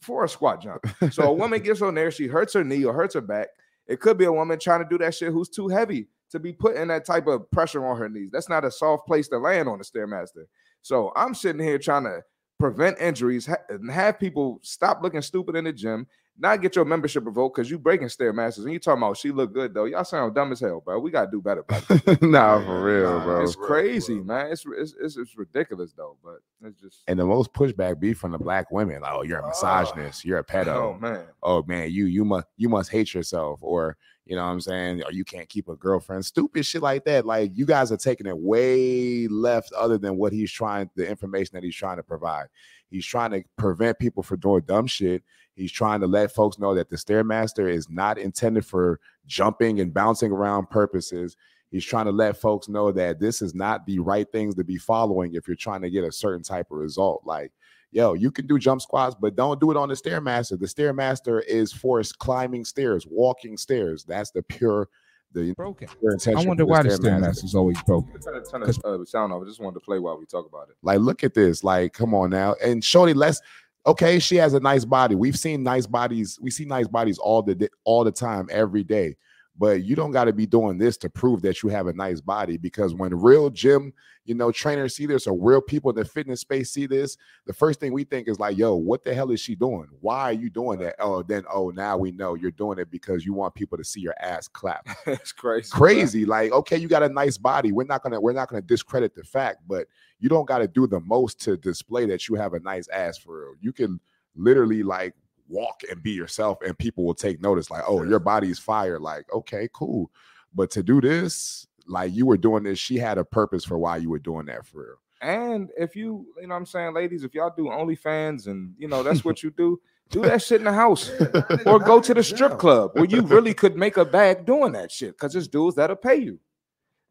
for a squat jump. So a woman gets on there, she hurts her knee or hurts her back. It could be a woman trying to do that shit who's too heavy to be putting that type of pressure on her knees. That's not a soft place to land on a stairmaster. So I'm sitting here trying to prevent injuries ha- and have people stop looking stupid in the gym, not get your membership revoked because you breaking stairmasters and you talking about she look good though. Y'all sound dumb as hell, bro. We gotta do better, nah for real Nah, bro it's crazy, man. It's, it's it's it's ridiculous though, but it's just and the most pushback be from the black women like oh you're a Ah. misogynist you're a pedo oh man. oh man, you you must you must hate yourself, or you know what I'm saying, or you can't keep a girlfriend, stupid shit like that. Like you guys are taking it way left, other than what he's trying, the information that he's trying to provide. He's trying to prevent people from doing dumb shit. He's trying to let folks know that the stairmaster is not intended for jumping and bouncing around purposes. He's trying to let folks know that this is not the right things to be following if you're trying to get a certain type of result. Like yo, you can do jump squats, but don't do it on the stairmaster. The stairmaster is for climbing stairs, walking stairs. That's the pure, the Broken. pure intention. I wonder why the Stairmaster. stairmaster is always broken. Turn the- turn the uh, sound off. I just wanted to play while we talk about it. Like, look at this. Like, come on now. And Shorty, let's okay. She has a nice body. We've seen nice bodies. We see nice bodies all the all the time, every day. But you don't got to be doing this to prove that you have a nice body because when real gym, you know, trainers see this or real people in the fitness space see this, the first thing we think is like, yo, what the hell is she doing? Why are you doing that? Oh, then oh, now we know you're doing it because you want people to see your ass clap that's crazy. bro. crazy. Like, okay, you got a nice body. We're not gonna we're not gonna discredit the fact, but you don't got to do the most to display that you have a nice ass for real. You can literally like walk and be yourself, and people will take notice. Like, oh, your body is fire. Like, okay, cool. But to do this, like you were doing this, she had a purpose for why you were doing that for real. And if you, you know what I'm saying, ladies, if y'all do OnlyFans and you know that's what you do, do that shit in the house. or go to the strip club where you really could make a bag doing that shit because it's dudes that'll pay you.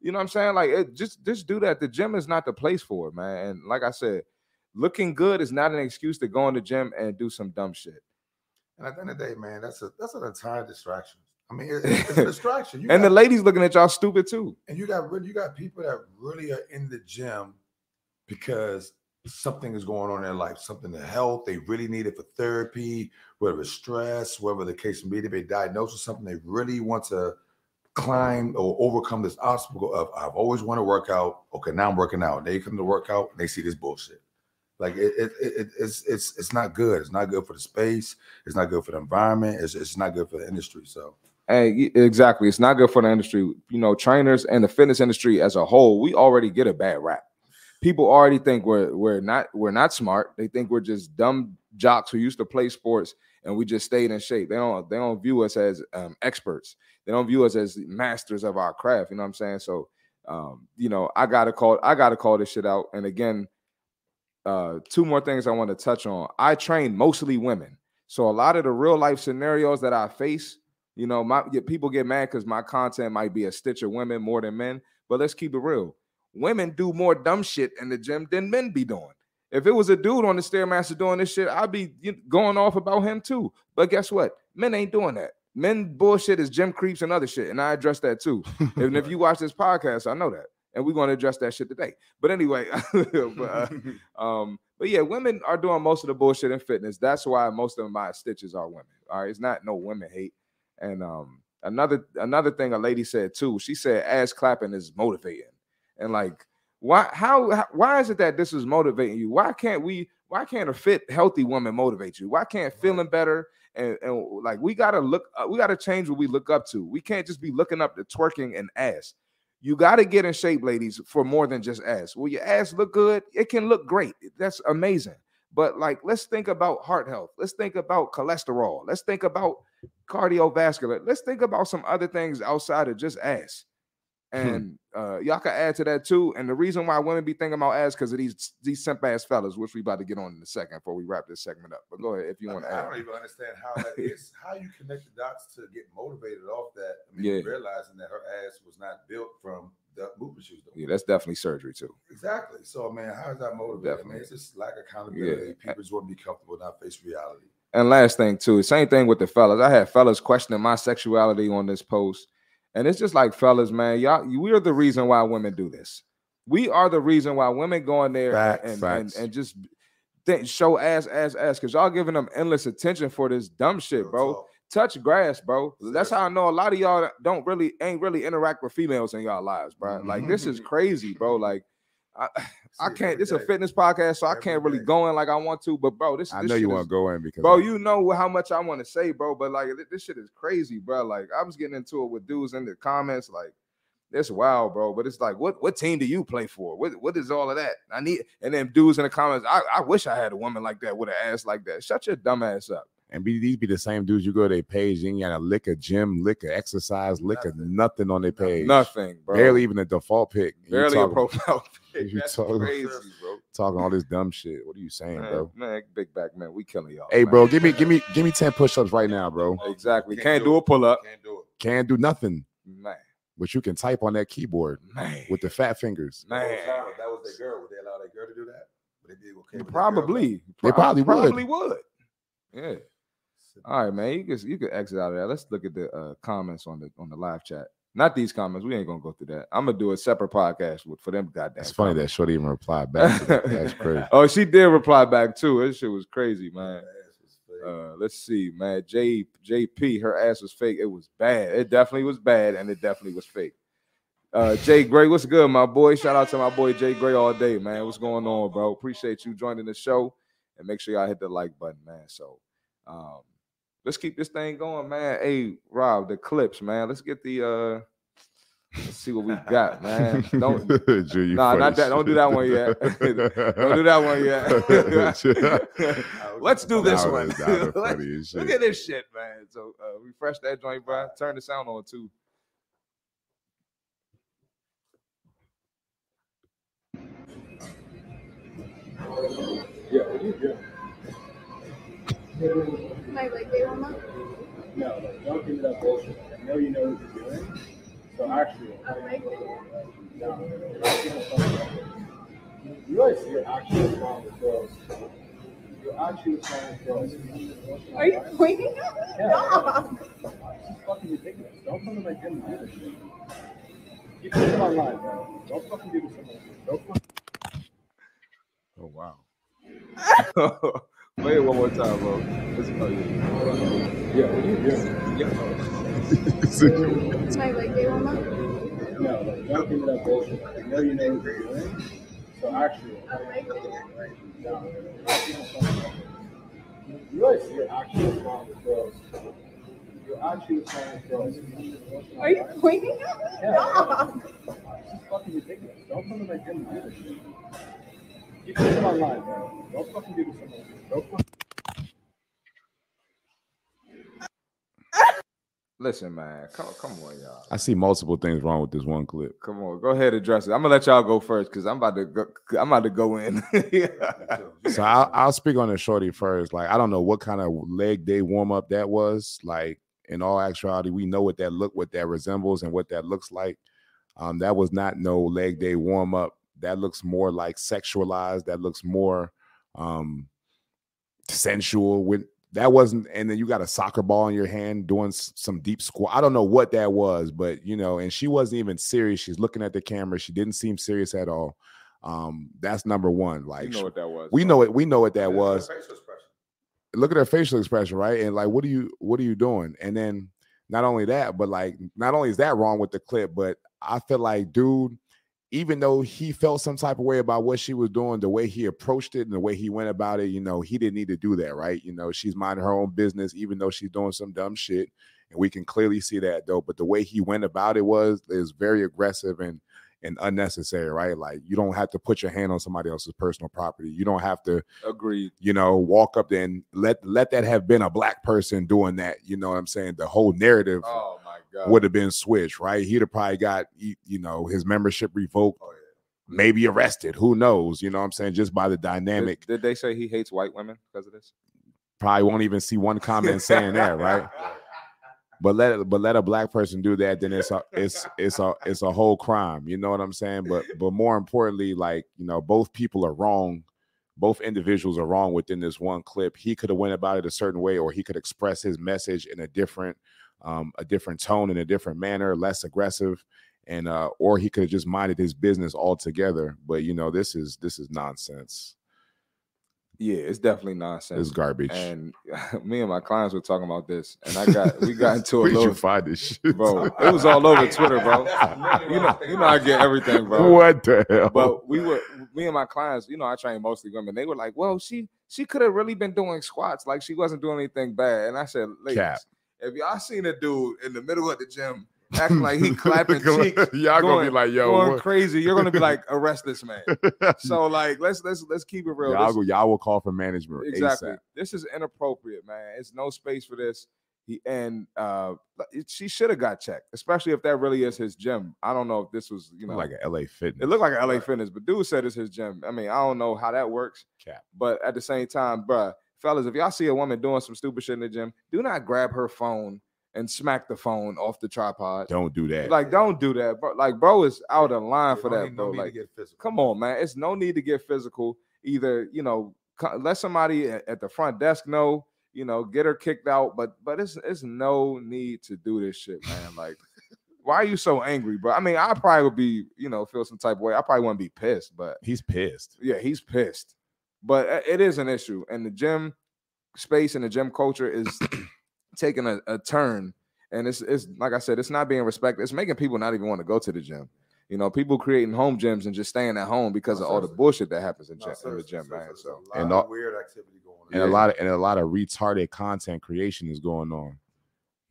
You know what I'm saying? Like, it, just just do that. The gym is not the place for it, man. And like I said, looking good is not an excuse to go in the gym and do some dumb shit. And at the end of the day, man, that's a that's an entire distraction. I mean, it- it's a distraction. And the ladies looking at y'all stupid too. and you got you got people that really are in the gym because something is going on in their life, something to health. They really need it for therapy, whether it's stress, whatever the case may be. They've diagnosed with something. They really want to climb or overcome this obstacle of I've always wanted to work out. Okay, now I'm working out. They come to work out and they see this bullshit. Like it, it, it, it- it's it's it's not good. It's not good for the space. It's not good for the environment. It's it's not good for the industry. So Hey, exactly. It's not good for the industry. You know, trainers and the fitness industry as a whole, we already get a bad rap. People already think we're we're not we're not smart. They think we're just dumb jocks who used to play sports and we just stayed in shape. They don't they don't view us as um, experts. They don't view us as masters of our craft. You know what I'm saying? So, um, you know, I gotta call I gotta call this shit out. And again, uh, two more things I want to touch on. I train mostly women, so a lot of the real life scenarios that I face you know, my people get mad because my content might be a stitch of women more than men. But let's keep it real. Women do more dumb shit in the gym than men be doing. If it was a dude on the stairmaster doing this shit, I'd be going off about him too. But guess what? Men ain't doing that. Men bullshit is gym creeps and other shit, and I address that too. and if you watch this podcast, I know that, and we're going to address that shit today. But anyway, but, uh, um, but yeah, women are doing most of the bullshit in fitness. That's why most of my stitches are women. All right, it's not no women hate. And um, another another thing a lady said too. She said ass clapping is motivating, and like why how, how why is it that this is motivating you? Why can't we? Why can't a fit healthy woman motivate you? Why can't feeling better and, and like we gotta look uh, we gotta change what we look up to. We can't just be looking up to twerking and ass. You got to get in shape, ladies, for more than just ass. Will your ass look good? It can look great. That's amazing. But like, let's think about heart health. Let's think about cholesterol. Let's think about cardiovascular. Let's think about some other things outside of just ass. And uh, y'all can add to that too. And the reason why women be thinking about ass because of these these simp ass fellas, which we about to get on in a second before we wrap this segment up. But go ahead if you I, want mean, to I don't even understand how that is. How you connect the dots to get motivated off that? I mean, Yeah. realizing that her ass was not built from the movement she was doing. Yeah, that's definitely surgery too. Exactly. So, man, how is that motivated? I Definitely. mean, it's just lack of accountability. Yeah. People just want to be comfortable, not face reality. And last thing too, same thing with the fellas. I had fellas questioning my sexuality on this post, and it's just like fellas, man, y'all, we are the reason why women do this. We are the reason why women go in there Facts, and, and, facts. and just think, show ass, ass, ass, because y'all giving them endless attention for this dumb shit, bro. Touch grass, bro. That's how I know a lot of y'all don't really ain't really interact with females in y'all lives, bro. Like this is crazy, bro. Like I, I can't. every This is a fitness podcast, so I can't really day. go in like I want to. But bro, this I this know you want to go in because bro I- you know how much i want to say bro but like this shit is crazy bro like i was getting into it with dudes in the comments like it's wild bro but it's like what what team do you play for what what is all of that i need and then dudes in the comments i, I wish i had a woman like that with an ass like that shut your dumb ass up and be these be the same dudes you go to their page, and you got a lick a gym, lick a exercise, lick a Nothing. nothing on their page. nothing bro Barely even a default pick. You barely a profile pic. you That's talking- crazy bro talking all this dumb shit. What are you saying, man, bro? man big back man we killing y'all Hey, man. bro, give me, give me, give me ten push-ups right now, bro. exactly Can't can't do do a pull-up Can't do it. Can't do nothing, man but you can type on that keyboard man with the fat fingers. That man that was their girl. Would they allow their girl to do that? Would they be okay? with the girl Probably. They probably would. Probably would. Yeah. All right, man. You can you can exit out of that. Let's look at the uh, comments on the on the live chat. Not these comments. We ain't gonna go through that. I'm gonna do a separate podcast with for them. Goddamn. It's funny that Shorty even replied back. That. That's crazy. oh, she did reply back too. This shit was crazy, man. Ass was fake. Uh, let's see, man. J JP, her ass was fake. It was bad. It definitely was bad, and it definitely was fake. Uh, Jay Gray, what's good, my boy? Shout out to my boy Jay Gray all day, man. What's going on, bro? Appreciate you joining the show, and make sure y'all hit the like button, man. So, um, let's keep this thing going, man. Hey, Rob, the clips, man. Let's get the uh, let's see what we got, man. Don't Drew, Nah, not that. Don't do that one yet. Don't do that one yet. Let's do this one. Let's- Look at this shit, man. So uh, refresh that joint, bro. Turn the sound on too. My leg day warm up? No, like, don't give me that bullshit. I know you know what you're doing. So actually, A leg day? no, you're not doing something. You realize you're actually wrong with girls. You're actually wrong with girls. Are you pointing at me? Stop. This is fucking ridiculous. Don't come to my gym and do this shit. You can do it online, bro. Don't fucking do this online. Don't fucking Oh wow. Play it one more time, bro. Let's oh, yeah. Yeah, what are you? Yeah. Is my leg day warm up? No, like, don't give me that bullshit. I know you know what you're. So actually, A leg day? no, you're not doing something. You realize you're actually wrong with girls. You're actually wrong with girls. Are you pointing at me? Stop. This is fucking ridiculous. Don't come to my gym and do this shit. You can do it online, bro. Don't fucking do this online. Don't fucking Listen, man. Come, come on, y'all. I see multiple things wrong with this one clip. Come on, go ahead and address it. I'm gonna let y'all go first because I'm about to go. I'm about to go in. So I'll, I'll speak on the shorty first. Like I don't know what kind of leg day warm up that was. Like in all actuality, we know what that look, what that resembles, and what that looks like. Um, that was not no leg day warm up. That looks more like sexualized. That looks more um sensual. With that wasn't, and then you got a soccer ball in your hand doing some deep squat. I don't know what that was, but you know, and she wasn't even serious. She's looking at the camera. She didn't seem serious at all. Um, that's number one. Like you know what that was. we know it. We know what that Look was. the facial expression. Look at her facial expression, right? And like, what are you, what are you doing? And then not only that, but like, not only is that wrong with the clip, but I feel like, dude, even though he felt some type of way about what she was doing, the way he approached it and the way he went about it, you know, he didn't need to do that, right? You know, she's minding her own business, even though she's doing some dumb shit, and we can clearly see that though. But the way he went about it was is very aggressive and and unnecessary, right? Like you don't have to put your hand on somebody else's personal property. You don't have to agree, you know, walk up there and let let that have been a black person doing that. You know what I'm saying? The whole narrative Oh. Would have been switched, right? He'd have probably got you know his membership revoked, Oh, yeah. maybe arrested. Who knows? You know what I'm saying? Just by the Did, dynamic, did they say he hates white women because of this? probably won't even see one comment saying that, right? But let but let a black person do that, then it's a it's it's a it's a whole crime. You know what I'm saying? But but more importantly, like you know, both people are wrong. Both individuals are wrong within this one clip. He could have went about it a certain way, or he could express his message in a different um, a different tone in a different manner, less aggressive, and uh, or he could have just minded his business altogether. But you know, this is this is nonsense. Yeah, it's definitely nonsense. It's garbage. And me and my clients were talking about this, and I got we got into a Where did you little find this shit? bro. It was all over Twitter, bro. You know, you know, I get everything, bro. What the hell? But we were me and my clients, you know, I train mostly women. They were like, "Well, she she could have really been doing squats, like she wasn't doing anything bad." And I said, "Ladies, Cap. If y'all seen a dude in the middle of the gym acting like he clapping cheeks, Y'all gonna be like, yo, going what? crazy, you're gonna be like, arrest this man." So like, let's let's let's keep it real. y'all, This- go, y'all will call for management exactly. ASAP. This is inappropriate, man. It's no space for this. He and uh it- she should have got checked, especially if that really is his gym. I don't know if this was, you know, like a LA Fitness. it looked like an LA Fitness, but dude said it's his gym. I mean, I don't know how that works, Cap. but at the same time, bruh, fellas, if y'all see a woman doing some stupid shit in the gym, do not grab her phone and smack the phone off the tripod. Don't do that. Like, don't do that, bro. Like, bro is out of line for that, bro. no like, come on, man. It's no need to get physical. either you know let somebody at, at the front desk know, you know, get her kicked out. But but it's it's no need to do this shit, man. Like, why are you so angry, bro? I mean, I probably would be, you know, feel some type of way. I probably wouldn't be pissed, but He's pissed. yeah, he's pissed. But uh, it is an issue, and the gym space and the gym culture is taking a, a turn. And it's it's like I said, it's not being respected. It's making people not even want to go to the gym. You know, people creating home gyms and just staying at home because No, of all the bullshit that happens in, No, gym, in the gym, man. So there's a And all- of weird activity going on. and a lot of and a lot of retarded content creation is going on.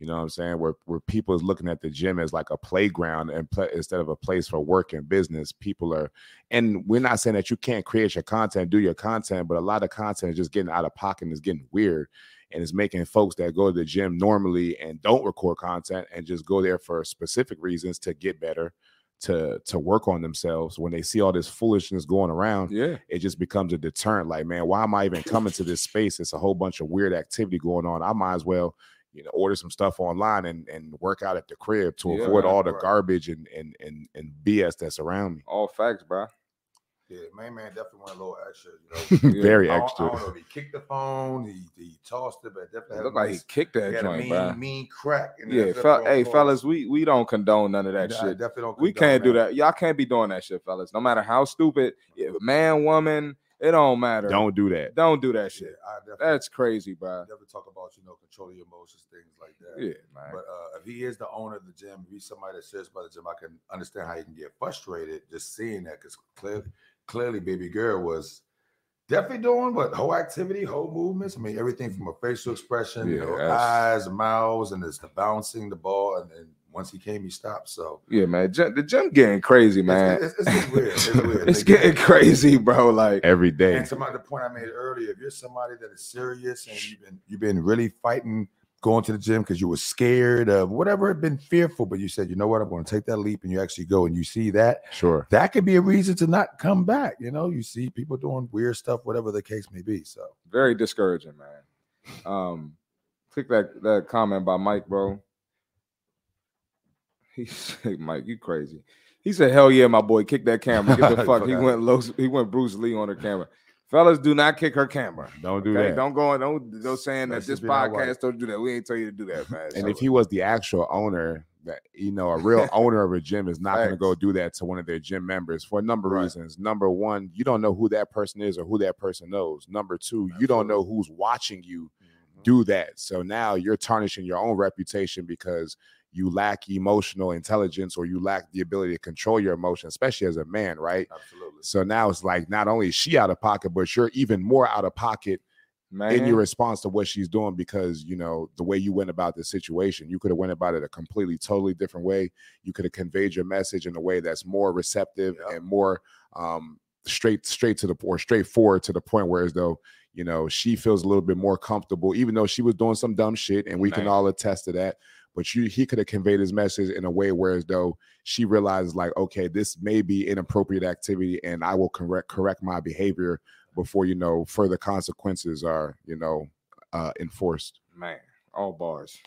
You know what I'm saying? Where where people is looking at the gym as like a playground and instead of a place for work and business. People are, and we're not saying that you can't create your content, do your content, but a lot of content is just getting out of pocket and is getting weird, and it's making folks that go to the gym normally and don't record content and just go there for specific reasons to get better, to to work on themselves. When they see all this foolishness going around, yeah, it just becomes a deterrent. Like, man, why am I even coming to this space? It's a whole bunch of weird activity going on. I might as well, you know, order some stuff online and and work out at the crib to Yeah, avoid man, all the right. garbage and and and and BS that's around me. all facts, bro. Yeah, main man definitely went a little extra. You know, Yeah. Very I don't- I extra. don't know if he kicked the phone, he, he tossed it, but definitely It looked a like he nice, kicked he that had a joint, mean, bro. mean crack. in Yeah, flip fel- hey pause. fellas, we we don't condone none of that I shit. definitely don't We can't do that. Y'all can't be doing that shit, fellas. No matter how stupid, yeah, man, woman, it don't matter. Don't do that. don't do that Yeah, shit. I That's crazy, bro. definitely talk about you know controlling your emotions, things like that. Yeah, man. But uh, if he is the owner of the gym, if he's somebody that's serious about the gym, I can understand how he can get frustrated just seeing that because clearly, clearly, baby girl was definitely doing what whole activity, whole movements. I mean, everything from a facial expression, you know, eyes, mouths, and it's the bouncing the ball. And then once he came, he stopped. So Yeah, man. Gym, the gym getting crazy, man. it's, it's, it's, it's weird. It's weird. It's They- getting crazy, bro. Like, Every day. And to my, the point I made earlier, if you're somebody that is serious and you've been you've been really fighting going to the gym because you were scared of whatever had been fearful, but you said, you know what, I'm going to take that leap, and you actually go and you see that, Sure. that could be a reason to not come back. You know, you see people doing weird stuff, whatever the case may be. So very discouraging, man. Um, click that that comment by Mike, bro. He said, Mike, you crazy. He said, Hell yeah, my boy, kick that camera. Get the fuck. he went low, he went Bruce Lee on her camera. Fellas, do not kick her camera. Don't do Okay, that. don't go and don't don't saying that this podcast don't do that. We ain't tell you to do that, man. And So, if he was the actual owner, that you know, a real owner of a gym is not going to go do that to one of their gym members for a number of Right. reasons. Number one, you don't know who that person is or who that person knows. Number two, you don't know who's watching you mm-hmm. do that. So now you're tarnishing your own reputation because you lack emotional intelligence or you lack the ability to control your emotions, especially as a man, right? absolutely. So now it's like not only is she out of pocket, but you're even more out of pocket man, in your response to what she's doing because you know the way you went about the situation you could have went about it a completely totally different way you could have conveyed your message in a way that's more receptive Yeah. and more um straight straight to the or straightforward to the point where as though you know she feels a little bit more comfortable even though she was doing some dumb shit and we can all attest to that but you he could have conveyed his message in a way where as though she realizes like okay this may be inappropriate activity and i will correct correct my behavior before you know further consequences are you know uh enforced man, all bars.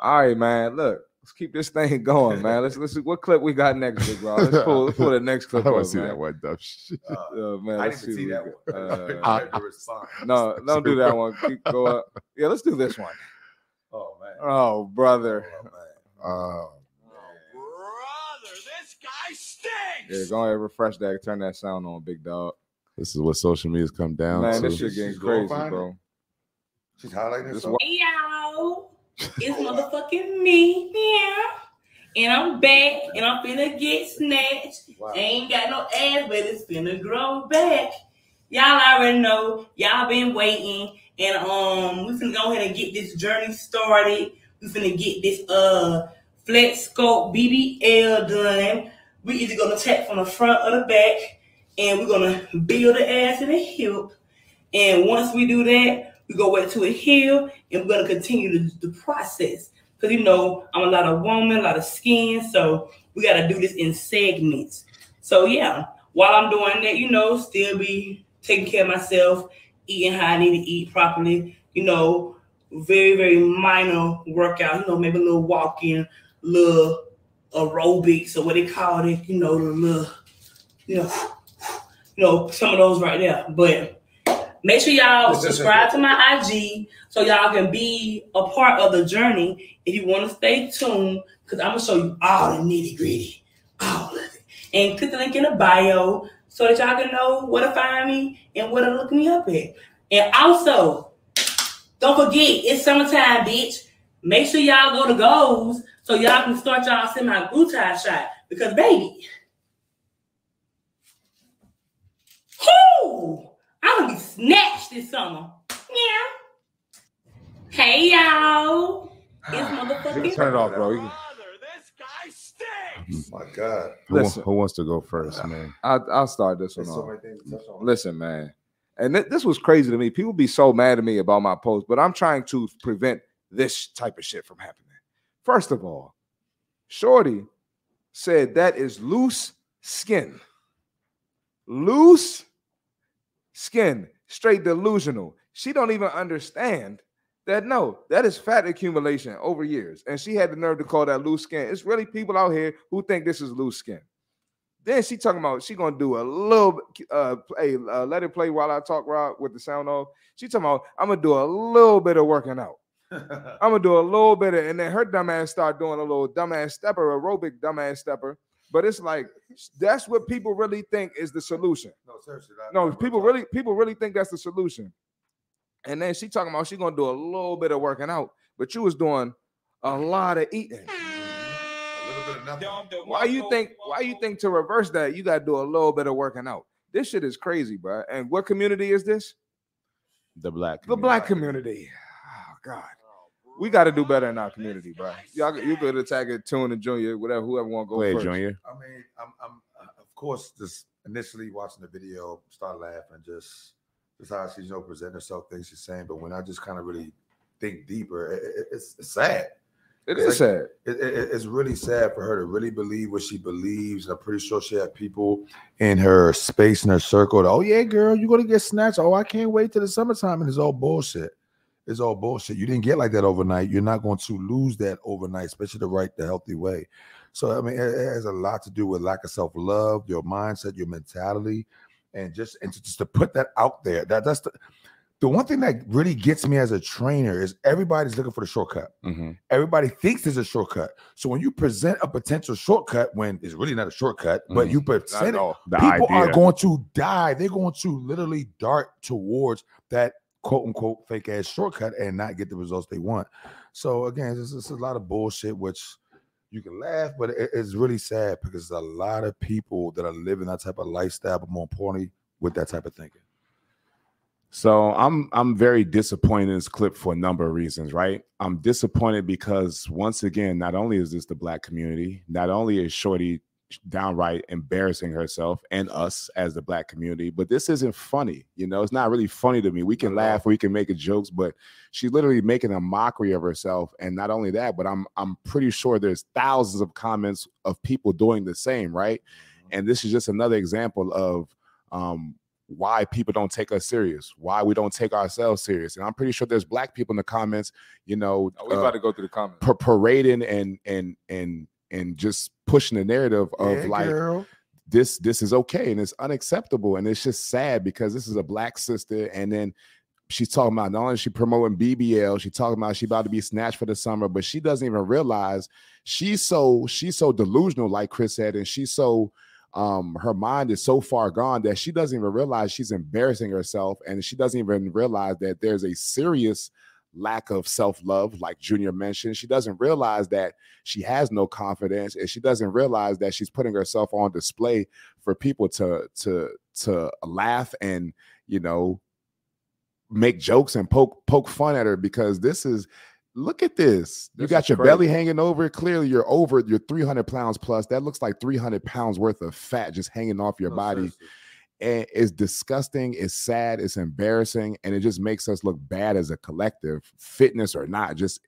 All right, man. Look, let's keep this thing going, man. Let's let's see what clip we got next, big bro. Let's pull let's pull the next clip. i clip. don't want to see man. that one dumb shit Uh, Uh, man, I didn't even see that one. Uh, I had no, don't do that one. Keep, go up. Yeah, let's do this one. Oh man. Oh, brother. Oh, man. uh Yeah, go ahead, refresh that. Turn that sound on, big dog. this is what social media's come down Man, to this shit She's getting going crazy, fine. bro. She's highlighting This this. It's motherfucking me, yeah. And I'm back, and I'm finna get snatched. Wow. Ain't got no ass, but it's finna grow back. Y'all already know. Y'all been waiting, and um, we finna go ahead and get this journey started. We finna get this uh flex scope BBL done. We either gonna tap from the front or the back, and we're gonna build the ass and the hip. And once we do that, we go wait to a hill, and we're gonna continue the, the process. Cause you know I'm a lot of woman, a lot of skin, so we gotta do this in segments. So yeah, while I'm doing that, you know, still be taking care of myself, eating how I need to eat properly. You know, very very minor workout. You know, maybe a little walking, little aerobics or what they call it. You know, the little you know, you know, some of those right there. But make sure y'all subscribe to my IG so y'all can be a part of the journey. If you want to stay tuned, because I'm gonna show you all the nitty gritty, all of it. And click the link in the bio so that y'all can know where to find me and where to look me up at. And also, don't forget, it's summertime, bitch. Make sure y'all go to goals so y'all can start y'all semaglutide shot. Because baby, whoo, I'm gonna be snatched this summer. Yeah. Hey y'all. It's motherfucking Turn it off, bro. You can- oh, My God. Who, wa- Listen. who wants to go first, man? I'll, I'll start this one so off. many things to touch on. Listen, man. And th- this was crazy to me. People be so mad at me about my post, but I'm trying to prevent this type of shit from happening. First of all, Shorty said that is loose skin. Loose skin, straight delusional. She don't even understand that no, that is fat accumulation over years. And she had the nerve to call that loose skin. It's really people out here who think this is loose skin. Then she talking about she gonna do a little uh play, uh, let it play while I talk Rob with the sound off. She talking about I'm gonna do a little bit of working out. I'm gonna do a little bit of, and then her dumbass start doing a little dumbass stepper, aerobic dumbass stepper. But it's like that's what people really think is the solution. no, seriously. that- No, people really people really think that's the solution. And then she talking about she gonna do a little bit of working out, but you was doing a lot of eating. A little bit of nothing. Why you think why you think to reverse that you gotta do a little bit of working out? This shit is crazy, bro. And what community is this? The black. The black community. Oh God. We got to do better in our community, bro. Y'all, you could attack it, Tune and Junior, whatever, whoever want to Go go ahead, first. Junior. I mean, I'm, I'm, uh, of course, just initially watching the video, start laughing, just, just how she's, you know, presenting herself, things she's saying. But when I just kind of really think deeper, it, it- it's, it's sad. It's is sad. It, it- it's really sad for her to really believe what she believes. And I'm pretty sure she had people in her space, in her circle. That, oh yeah, girl, you're gonna get snatched. Oh, I can't wait till the summertime, and it's all bullshit. It's all bullshit. You didn't get like that overnight. You're not going to lose that overnight, especially the right, the healthy way. So I mean, it, it has a lot to do with lack of self love, your mindset, your mentality, and just and to, just to put that out there. That that's the the one thing that really gets me as a trainer is everybody's looking for the shortcut. Mhm. Everybody thinks there's a shortcut. So when you present a potential shortcut, when it's really not a shortcut, but Mhm. you present it, people are going to die. They're going to literally dart towards that quote unquote fake ass shortcut and not get the results they want. So again, it's, a lot of bullshit, which you can laugh, but it- it's really sad because a lot of people that are living that type of lifestyle, but more importantly, with that type of thinking. So I'm I'm very disappointed in this clip for a number of reasons, right? I'm disappointed because once again, not only is this the black community, not only is Shorty downright embarrassing herself and us as the black community, but this isn't funny. You know, it's not really funny to me. We can laugh, we can make jokes, but she's literally making a mockery of herself. And not only that, but I'm I'm pretty sure there's thousands of comments of people doing the same, right? And this is just another example of um, why people don't take us serious, why we don't take ourselves serious. And I'm pretty sure there's black people in the comments, you know, Oh, we uh, about to go through the comments. parading and and and and just pushing the narrative of Yeah, like girl. this this is okay and it's unacceptable and it's just sad because this is a black sister and then she's talking about not only is she promoting BBL, she talking about she about to be snatched for the summer, but she doesn't even realize she's so she's so delusional, like Chris said, and she's so um her mind is so far gone that she doesn't even realize she's embarrassing herself and she doesn't even realize that there's a serious lack of self-love like junior mentioned she doesn't realize that she has no confidence and she doesn't realize that she's putting herself on display for people to to to laugh and you know make jokes and poke poke fun at her because this is look at this. You This got your crazy. belly hanging over clearly you're over you're 300 pounds plus. That looks like 300 pounds worth of fat just hanging off your No, body. seriously. And it's disgusting it's sad it's embarrassing and it just makes us look bad as a collective fitness or not just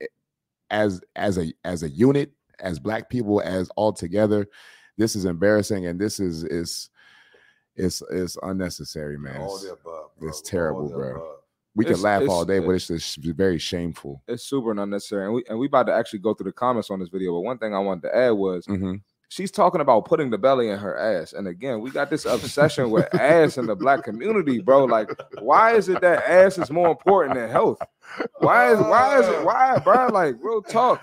as as a as a unit as black people as all together this is embarrassing and this is is it's it's unnecessary man All It's- the above. bro. it's All terrible, the bro. above. we can It's- laugh it's- all day but it's just very shameful It's super unnecessary. And we and we about to actually go through the comments on this video. But one thing I wanted to add was hmm she's talking about putting the belly in her ass. And again, we got this obsession with ass in the black community, bro. Like, why is it that ass is more important than health? Why is why is it why, bro? Like, real talk.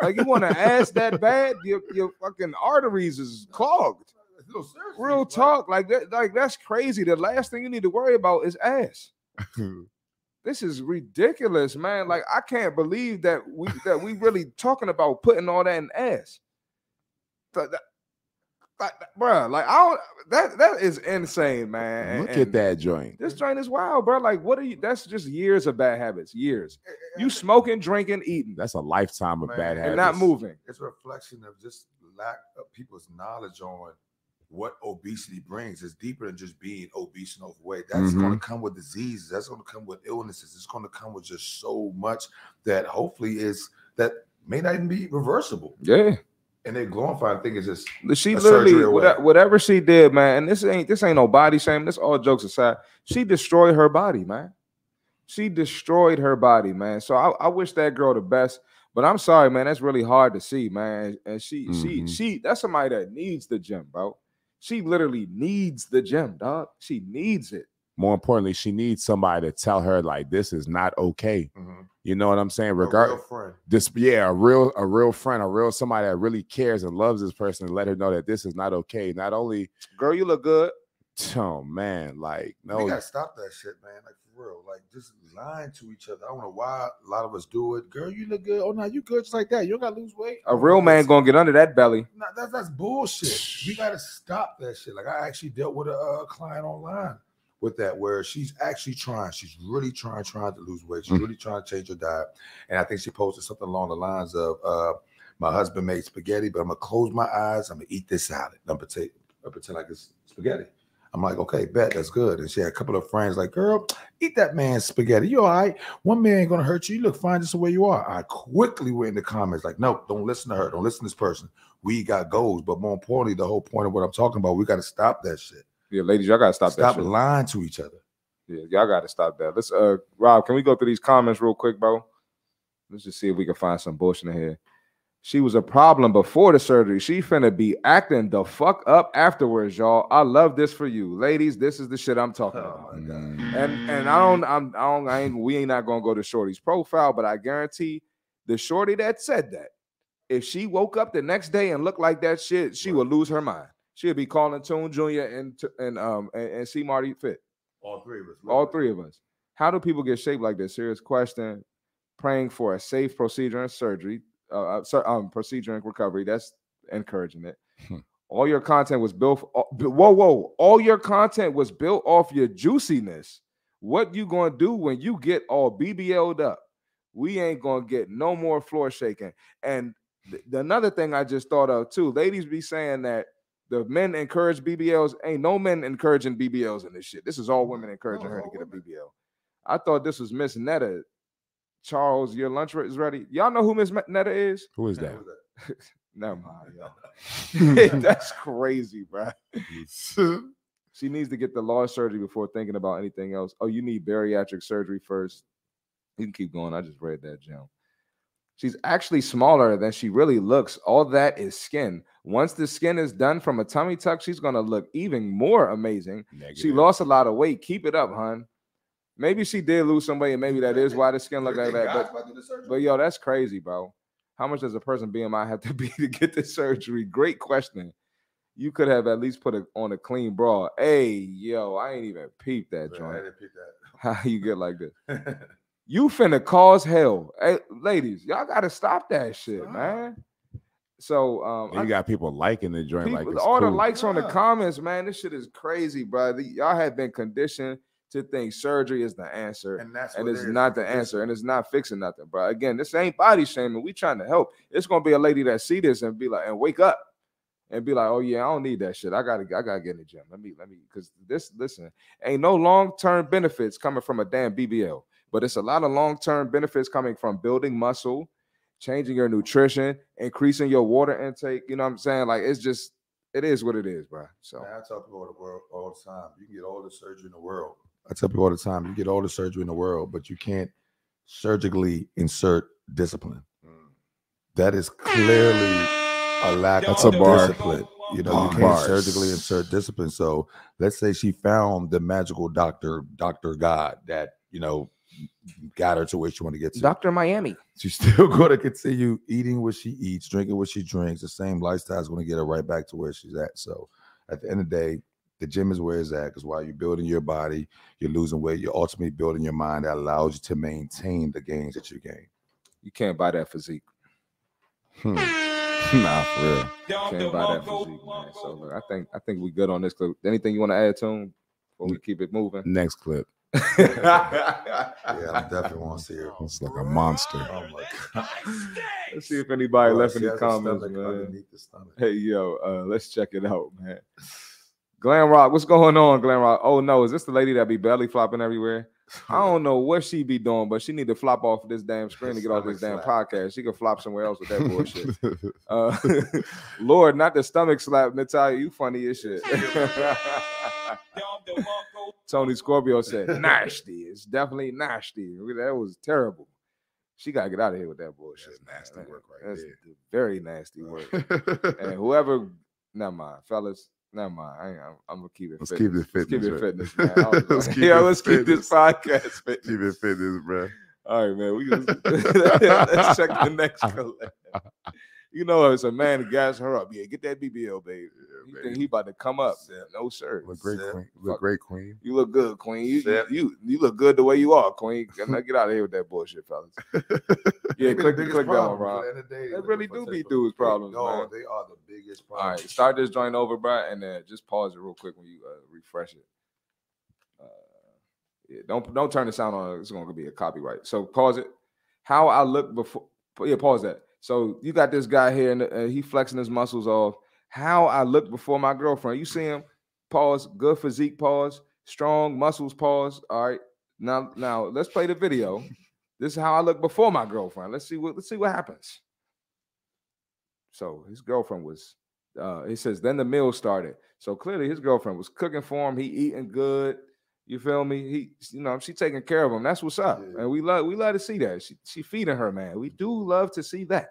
Like, you want to ass that bad? Your your fucking arteries is clogged. No, Real talk. Like that. Like that's crazy. The last thing you need to worry about is ass. This is ridiculous, man. Like I can't believe that we that we really talking about putting all that in ass. Th- that- like, bro, like I don't that that is insane, man. And- Look at that joint. This joint is wild, bro. Like, what are you? That's just years of bad habits. Years. You smoking, drinking, eating, That's a lifetime of Man, bad habits. and not moving. it's a reflection of just lack of people's knowledge on what obesity brings. It's deeper than just being obese and overweight. That's going to mm-hmm. come with diseases. That's going to come with illnesses. It's going to come with just so much that hopefully is that may not even be reversible. Yeah. And they glorify. glorifying thing is just She literally whatever, whatever she did, man. And this ain't this ain't no body shame. This all jokes aside. She destroyed her body, man. She destroyed her body, man. So I, I wish that girl the best. But I'm sorry, man. That's really hard to see, man. And she she Mhm. she that's somebody that needs the gym, bro. She literally needs the gym, dog. She needs it. More importantly, she needs somebody to tell her like this is not okay. mhm, You know what I'm saying? Regard this, yeah, a real a real friend, a real somebody that really cares and loves this person, and let her know that this is not okay. Not only, Girl, you look good. oh man, like no, we gotta stop that shit, man. Like for real, like just lying to each other. I don't know why a lot of us do it. Girl, you look good. Oh no, you good just like that. You don't gotta lose weight. A real man gonna get under that belly. Nah, that's that's bullshit. We gotta stop that shit. Like I actually dealt with a, uh client online with that, where she's actually trying. She's really trying, trying to lose weight. She's Mm. really trying to change her diet. And I think she posted something along the lines of, uh, "My husband made spaghetti, but I'm gonna close my eyes. I'm gonna eat this salad. I'm gonna pretend, I pretend like it's spaghetti." I'm like, okay, bet that's good. And she had a couple of friends like, girl, eat that man's spaghetti. You all right? One man ain't gonna hurt you. You look fine just the way you are. I quickly went in the comments like, no, don't listen to her. Don't listen to this person. We got goals, but more importantly, the whole point of what I'm talking about, we got to stop that shit. Yeah, ladies, y'all gotta stop, Stop, that shit. lying to each other. Yeah, y'all gotta stop that. Let's uh Rob, can we go through these comments real quick, bro? Let's just see if we can find some bullshit in here. She was a problem before the surgery. She finna be acting the fuck up afterwards, y'all. I love this for you, ladies. This is the shit I'm talking about. Mm, And and I don't, I'm, I don't, I ain't, we ain't not gonna go to Shorty's profile, but I guarantee the Shorty that said that, if she woke up the next day and looked like that shit, she would lose her mind. She'd be calling Tune Jr. and and um and, and C Marty Fit. All three of us. All three of us. How do people get shaped like this? Serious question. Praying for a safe procedure and surgery, uh, uh, um, procedure and recovery. That's encouraging it. Hmm. All your content was built. o- Whoa, whoa! All your content was built off your juiciness. What you gonna do when you get all BBL'd up? We ain't gonna get no more floor shaking. And th- another thing I just thought of too, ladies be saying that the men encourage BBLs. Ain't no men encouraging BBLs in this shit. This is all women encouraging her to get a. BBL. I thought this was Miss Netta. Charles, your lunch is ready. Y'all know who Miss Netta is? who is that? Never mind, y'all. That's crazy, bro. She needs to get the large surgery before thinking about anything else. Oh, you need bariatric surgery first. You can keep going. I just read that, Jim. She's actually smaller than she really looks. All that is skin. Once the skin is done from a tummy tuck, she's gonna look even more amazing. She lost a lot of weight. Keep it up, hun. Maybe she did lose some weight, and maybe that is why the skin look like that. But but yo, that's crazy, bro. How much does a person BMI have to be to get this surgery? Great question. You could have at least put it on a clean bra. Hey, yo, I ain't even peeped that joint. didn't pick How you get like this? That. You finna cause hell. Hey, ladies, y'all gotta stop that shit, Stop. man. So um And I- you got people liking the joint like People, it's all the cool. likes on the comments, man. This shit is crazy, bro. The- Y'all have been conditioned to think surgery is the answer, and, and that's what it it's not the answer, and it's not fixing nothing, bro. Again, this ain't body shaming. We trying to help. It's gonna be a lady that see this and be like, and wake up and be like, oh yeah, I don't need that shit. I gotta, I gotta get in the gym. Let me, let me, because this, listen, ain't no long term benefits coming from a damn BBL, but it's a lot of long term benefits coming from building muscle, changing your nutrition, increasing your water intake. You know what I'm saying? Like it's just, it is what it is, bro. So Man, I tell people all the world all the time, you can get all the surgery in the world. I tell people all the time, you get all the surgery in the world, but you can't surgically insert discipline. Mm. That is clearly a lack That's of a bar. discipline. You know, Bar. you can't Bars. surgically insert discipline. So let's say she found the magical doctor, Doctor God, that you know got her to where she want to get to. Doctor Miami. She's still going to continue eating what she eats, drinking what she drinks. The same lifestyle is going to get her right back to where she's at. So at the end of the day, the gym is where it's at because while you're building your body, you're losing weight, you're ultimately building your mind that allows you to maintain the gains that you gain. You can't buy that physique. Hmm. nah, for real. Can't buy that physique, man. So look, I think I think we good on this clip. Anything you want to add to him before we keep it moving? Next clip. Yeah, I definitely want to see it. It's like a monster. Oh my god! Let's see if anybody Boy, left in she the has a comments, man. underneath the stomach. Hey yo, uh, let's check it out, man. Glam Rock, what's going on, Glam Rock? Oh no, is this the lady that be belly flopping everywhere? I don't know what she be doing, but she need to flop off this damn screen to get off this damn Stomach podcast. She could flop somewhere else with that bullshit. Uh, Lord, not the stomach slap, Natalia. You funny as shit. Tony Scorpio said, nasty. It's definitely nasty. That was terrible. She gotta get out of here with that bullshit. That's nasty man. work right That's there. Very nasty uh, work. and whoever, never mind, fellas. Never mind. I, I'm, I'm gonna keep it. Let's fitness. keep it fitness. Let's keep it fitness, fitness, man. Let's keep yeah, let's keep this podcast fitness. Keep it fitness, bro. All right, man. We just, let's check the next collab. You know, it's a man to gas her up. Yeah, get that BBL, baby. You think he about to come up? No, sir. Look great, Sip. queen. Look Fuck. great, queen. You look good, Queen. You, you you you look good the way you are, Queen. Get get out of here with that bullshit, fellas. Yeah, They be the click, biggest click that one, problem. Rob. The end of the day, They really do be sexual- dudes' problems, No, man. they are the biggest All problem. right, start this joint over, bro, and then just pause it real quick when you uh, refresh it. Uh, yeah, don't don't turn the sound on. It's going to be a copyright. So pause it. How I look before. Yeah, pause that. So you got this guy here, and uh, he flexing his muscles off. How I look before my girlfriend. You see him? Pause. Good physique. Pause. Strong muscles. Pause. All right. Now, now let's play the video. This is how I look before my girlfriend. Let's see what let's see what happens. So his girlfriend was uh he says then the meal started. So clearly his girlfriend was cooking for him. He eating good. You feel me? He you know, she taking care of him. That's what's up. Yeah. And we love we love to see that. She she feeding her, man. We do love to see that.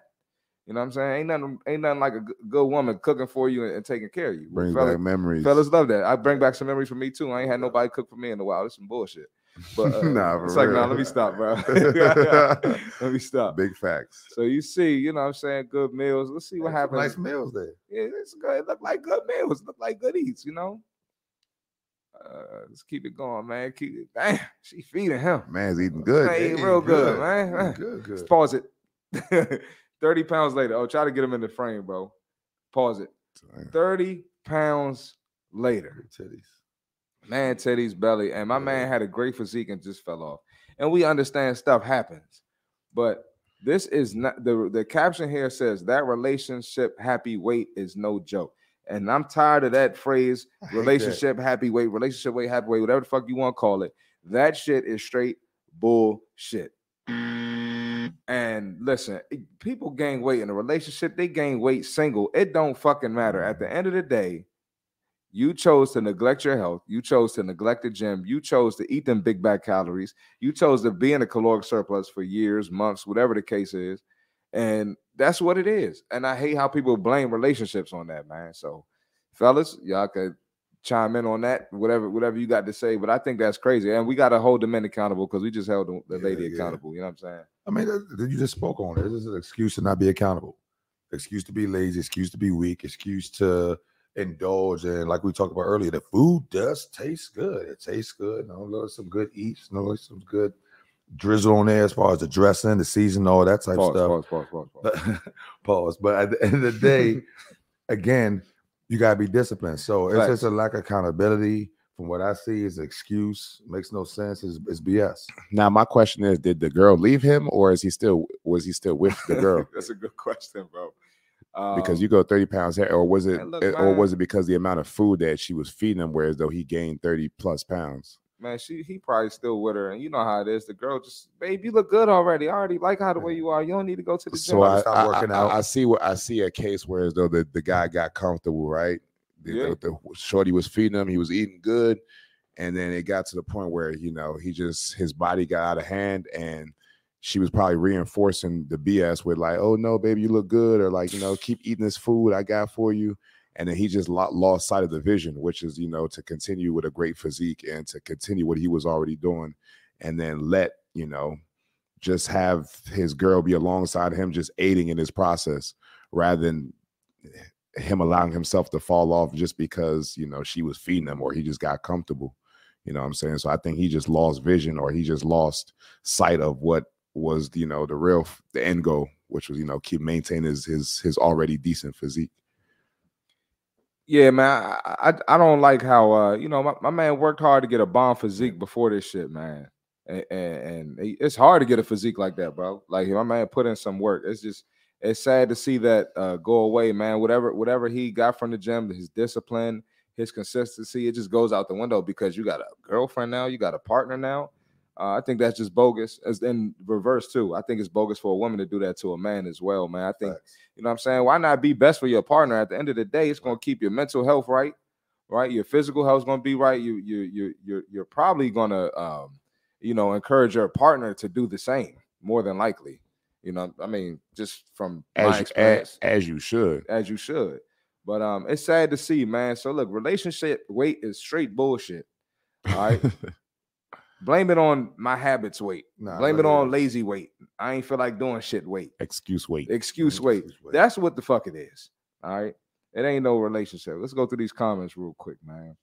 You know what I'm saying? Ain't nothing ain't nothing like a good woman cooking for you and, and taking care of you. Bring fella- back memories. fellas love that. I bring back some memories for me too. I ain't had nobody cook for me in a while. It's some bullshit. But uh, Nah, it's like, real. nah, let me stop, bro. let me stop. Big facts. So you see, you know what I'm saying, good meals. Let's see what some happens. Nice meals there. Yeah, it's good. It look like good meals. It look like good eats, you know. Uh, let's keep it going, man. Keep it. Damn, she feeding him. Man's eating good. Hey, They real eat good, man. Good, Let's good. pause it. 30 pounds later. Oh, try to get him in the frame, bro. Pause it. 30 pounds later. Titties. Man, Teddy's belly. And my man had a great physique and just fell off. And we understand stuff happens. But this is not the the caption here says that relationship happy weight is no joke. And I'm tired of that phrase, hate that. relationship happy weight, relationship weight happy weight, whatever the fuck you want to call it. That shit is straight bullshit. And listen, people gain weight in a relationship, they gain weight single. It don't fucking matter. At the end of the day, you chose to neglect your health. You chose to neglect the gym. You chose to eat them big bag calories. You chose to be in a caloric surplus for years, months, whatever the case is. And that's what it is. And I hate how people blame relationships on that, man. So, fellas, y'all could chime in on that, whatever, whatever you got to say. But I think that's crazy. And we got to hold the men accountable because we just held the, the Yeah, lady yeah. accountable. You know what I'm saying? I mean, that- you just spoke on it. This is an excuse to not be accountable, excuse to be lazy, excuse to be weak, excuse to indulge in. Like we talked about earlier, the food does taste good. It tastes good. I love some good eats. Know some good drizzle on there as far as the dressing, the season, all that type Pause, stuff. pause, pause, pause, pause. But, at the end of the day, again, you gotta be disciplined. So it's Facts. just a lack of accountability. From what I see, is excuse makes no sense. Is is BS. Now my question is, did the girl leave him, or is he still was he still with the girl? that's a good question, bro. Um, because you go 30 pounds here, or was it look, eh, or was it because the amount of food that she was feeding him, whereas though he gained 30 plus pounds? Man, she he probably still with her, and you know how it is. The girl just, babe, you look good already. I already like how the way you are. You don't need to go to the gym. So I, stop I, working I- out. I see what I see a case where as though the, the guy got comfortable, right? The, Yeah. the, the shorty was feeding him, he was eating good, and then it got to the point where you know he just his body got out of hand, and she was probably reinforcing the BS with like, "Oh no, baby, you look good," or like, you know, keep eating this food I got for you. And then he just lost sight of the vision, which is, you know, to continue with a great physique and to continue what he was already doing, and then let you know, just have his girl be alongside him, just aiding in his process, rather than him allowing himself to fall off just because you know she was feeding him or he just got comfortable. You know what I'm saying? So I think he just lost vision or he just lost sight of what was you know the real the end goal, which was you know keep maintaining his his his already decent physique. Yeah, man. I, I I don't like how uh you know my, my man worked hard to get a bomb physique before this shit, man. And, and, and it's hard to get a physique like that, bro. Like my man put in some work. It's just it's sad to see that uh, go away, man. Whatever whatever he got from the gym, his discipline, his consistency, it just goes out the window because you got a girlfriend now, you got a partner now. Uh, I think that's just bogus. As in reverse too, I think it's bogus for a woman to do that to a man as well, man. I think you know what I'm saying. Why not be best for your partner? At the end of the day, it's gonna keep your mental health right, right? Your physical health's gonna be right. You you you you're you're probably gonna um, you know encourage your partner to do the same more than likely. You know, I mean, just from my As you, experience as, as you should. as you should. But um, it's sad to see, man. So look, relationship weight is straight bullshit. All right. Blame it on my habits weight. Nah, Blame it on lazy weight. I ain't feel like doing shit weight. Excuse weight. Excuse weight. excuse weight. That's what the fuck it is. All right. It ain't no relationship. Let's go through these comments real quick, man.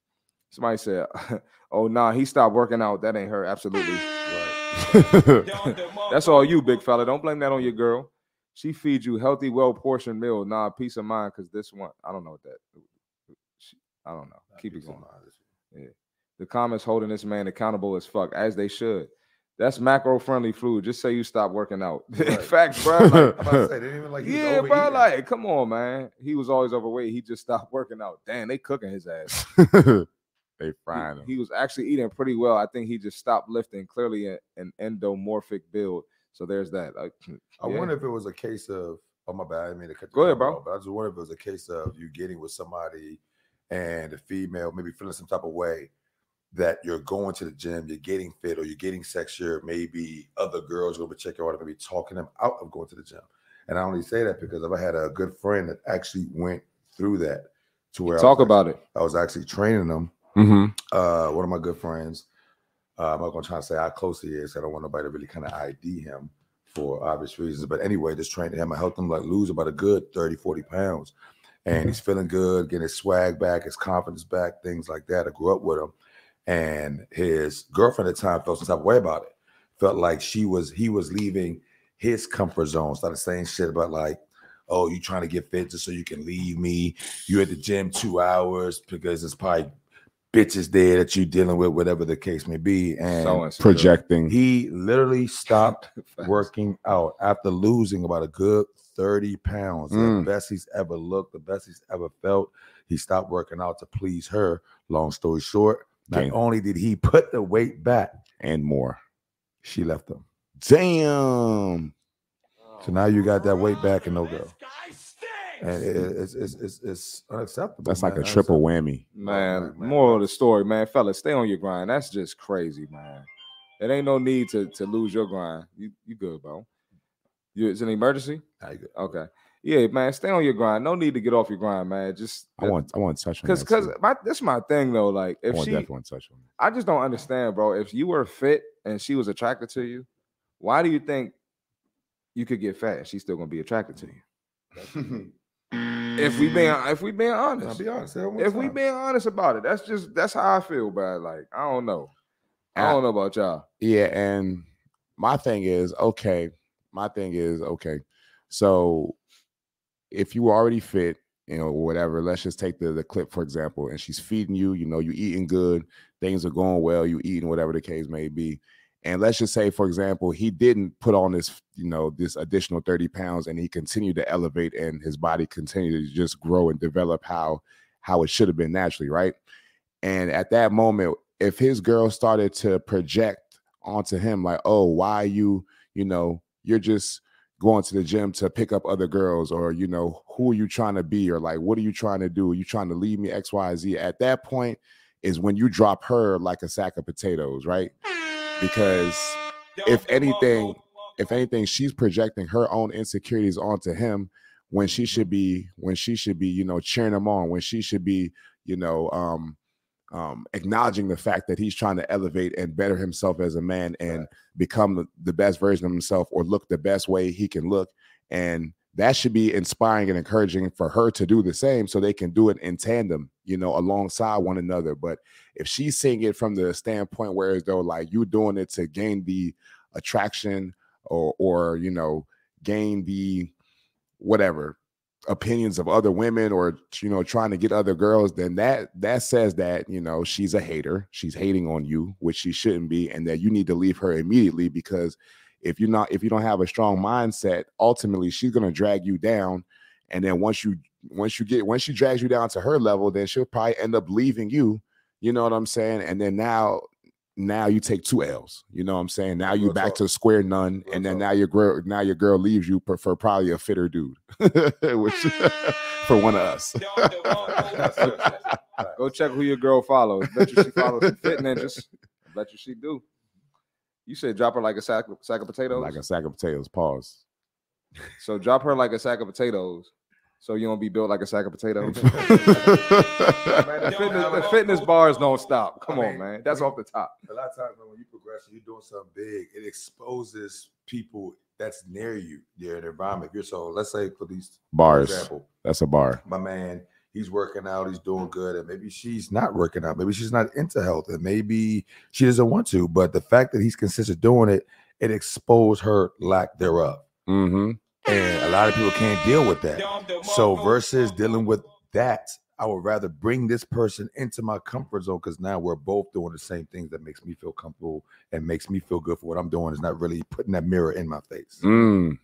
Somebody said, "Oh nah, he stopped working out. That ain't her." Absolutely. That's all you, big fella. Don't blame that on your girl. She feeds you healthy, well portioned meal. Nah, peace of mind. Cause this one, I don't know what that. she- I don't know. Keep it going. mind. The comments holding this man accountable as fuck, as they should. That's macro friendly food. Just say you stop working out. Right. Facts, bro. Like, I'm about to say, they didn't even like yeah, bro. Like, come on, man. He was always overweight. He just stopped working out. Damn, they cooking his ass. they He- frying him. He, was actually eating pretty well. I think he just stopped lifting. Clearly, a- an endomorphic build. So there's that. Like, I yeah. wonder if it was a case of oh my bad, I didn't mean to cut Go ahead, bro. off, But I just wonder if it was a case of you getting with somebody and the female maybe feeling some type of way that you're going to the gym, you're getting fit, or you're getting sexier. Maybe other girls will be checking out, maybe talking them out of going to the gym. And I only say that because I had a good friend that actually went through that. To where I talk was about it. I was actually training them Mm-hmm. uh, one of my good friends. Uh, I'm not gonna try to say how close he is. I don't want nobody to really kind of ID him for obvious reasons. But anyway, just training him, I helped him like lose about a good 30, 40 pounds. And he's feeling good, getting his swag back, his confidence back, things like that. I grew up with him. And his girlfriend at the time felt some type of way about it. Felt like she was he was leaving his comfort zone, started saying shit about like, oh, you trying to get fit just so you can leave me. You at the gym two hours because it's probably bitches there that you dealing with, whatever the case may be. And So insecure. Projecting. he literally stopped working out after losing about a good 30 pounds. Mm. The best he's ever looked, the best he's ever felt. He stopped working out to please her. Long story short, not Gain. only did he put the weight back, and more. she left him. Damn. So now you got that weight back and no girl. And it- it's, it's, it's, it's unacceptable. That's like man. a triple whammy. Oh, man, man, man. moral of the story, man, fellas, stay on your grind. That's just crazy, man. It ain't no need to to lose your grind. You you good, bro? You it's an emergency? Good. Okay. Yeah, man, stay on your grind. No need to get off your grind, man. Just I want I want to touch on because that. because my this is my thing though. Like if want she, want to touch on it. I just don't understand, bro. If you were fit and she was attracted to you, why do you think you could get fat and she's still gonna be attracted to you? If we being if we being I'll honest, be honest. say it one if we time. being honest about it, that's just that's how I feel, bro. Like I don't know. I I- don't know about y'all. Yeah, and my thing is okay. My thing is okay. So if you already fit, you know, whatever, let's just take the the clip for example, and she's feeding you, you know, you're eating good, things are going well, you eating whatever the case may be. And let's just say, for example, he didn't put on this, you know, this additional 30 pounds and he continued to elevate and his body continued to just grow and develop how how it should have been naturally, right? And at that moment, if his girl started to project onto him like, oh, why you, you know, you're just going to the gym to pick up other girls, or you know, who are you trying to be, or like, what are you trying to do? Are you trying to leave me X, Y, Z? At that point is when you drop her like a sack of potatoes, right? Because if anything, if anything, she's projecting her own insecurities onto him when she should be when she should be you know cheering him on when she should be you know um um acknowledging the fact that he's trying to elevate and better himself as a man and become the, the best version of himself or look the best way he can look. And that should be inspiring and encouraging for her to do the same so they can do it in tandem you know alongside one another. But if she's seeing it from the standpoint where as though like you doing it to gain the attraction or or you know gain the whatever opinions of other women or you know trying to get other girls then that that says that you know she's a hater. She's hating on you which she shouldn't be and that you need to leave her immediately because if you're not if you don't have a strong mindset ultimately she's going to drag you down. And then once you once you get once she drags you down to her level then she'll probably end up leaving you. You know what i'm saying? And then now now you take two l's you know what i'm saying now you Real back talk. to square none Real and then talk. now your girl now your girl leaves you for, for probably a fitter dude which for one of us Go check who your girl follows. Bet you she follows some fit ninjas. I bet you she do. You said drop her like a sack, sack of potatoes. like a sack of potatoes pause so drop her like a sack of potatoes. So you don't be built like a sack of potatoes. man, the fitness, the fitness bars don't stop. Come I on, man. That's we- off the top. a lot of times man, when you progress and you're doing something big, it exposes people that's near you, your environment. If you're so, let's say for these for bars example, that's a bar my man, he's working out, he's doing good, and maybe she's not working out, maybe she's not into health, and maybe she doesn't want to. But the fact that he's consistent doing it, it exposed her lack thereof. mm-hmm And a lot of people can't deal with that. So versus dealing with that, I would rather bring this person into my comfort zone because now we're both doing the same things that makes me feel comfortable and makes me feel good for what I'm doing. Is not really putting that mirror in my face. mm.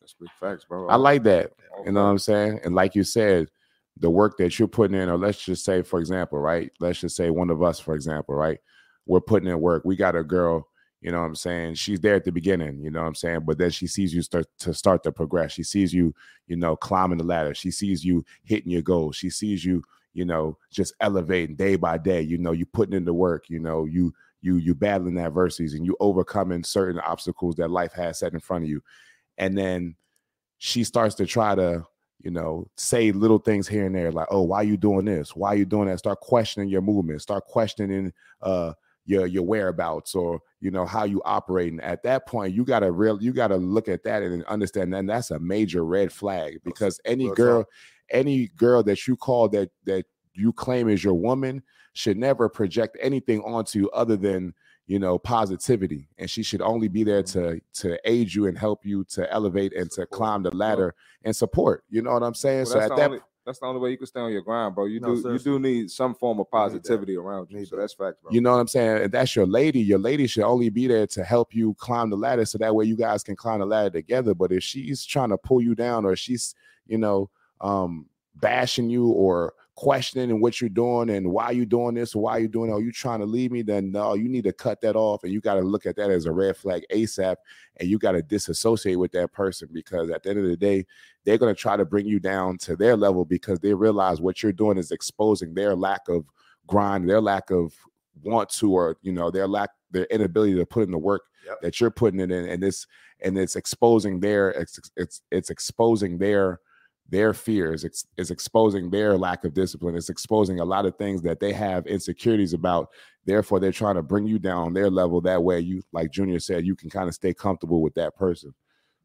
That's big facts, bro. i like that All You know what I'm saying? And like you said, the work that you're putting in, or let's just say, for example, right? Let's just say one of us, for example, right? We're putting in work. We got a girl, you know what I'm saying? She's there at the beginning, you know what I'm saying? But then she sees you start to start to progress. She sees you, you know, climbing the ladder. She sees you hitting your goals. She sees you, you know, just elevating day by day. You know, you putting in the work, you know, you you you battling adversities and you overcoming certain obstacles that life has set in front of you. And then she starts to try to you know say little things here and there like oh why are you doing this why are you doing that start questioning your movement start questioning uh your your whereabouts or you know how you operating. At that point you gotta real you gotta look at that and understand that that's a major red flag because any girl any girl that you call that that you claim is your woman should never project anything onto you other than you know positivity. And she should only be there to to aid you and help you to elevate and to climb the ladder and support. You know what i'm saying? Well, so at that only, that's the only way you can stay on your grind, bro. You No, do you do need some form of You need that. positivity around you. Need So that. that's facts, bro. you know what i'm saying and that's your lady your lady should only be there to help you climb the ladder so that way you guys can climb the ladder together but if she's trying to pull you down or she's you know um bashing you or questioning and what you're doing and why you're doing this why you doing it, are you trying to leave me then no you need to cut that off and you got to look at that as a red flag asap and you got to disassociate with that person because at the end of the day they're going to try to bring you down to their level because they realize what you're doing is exposing their lack of grind their lack of want to or you know their lack their inability to put in the work Yep. that you're putting it in and this, and it's exposing their it's it's it's exposing their their fears it's exposing their lack of discipline it's exposing a lot of things that they have insecurities about therefore they're trying to bring you down on their level that way you like junior said you can kind of stay comfortable with that person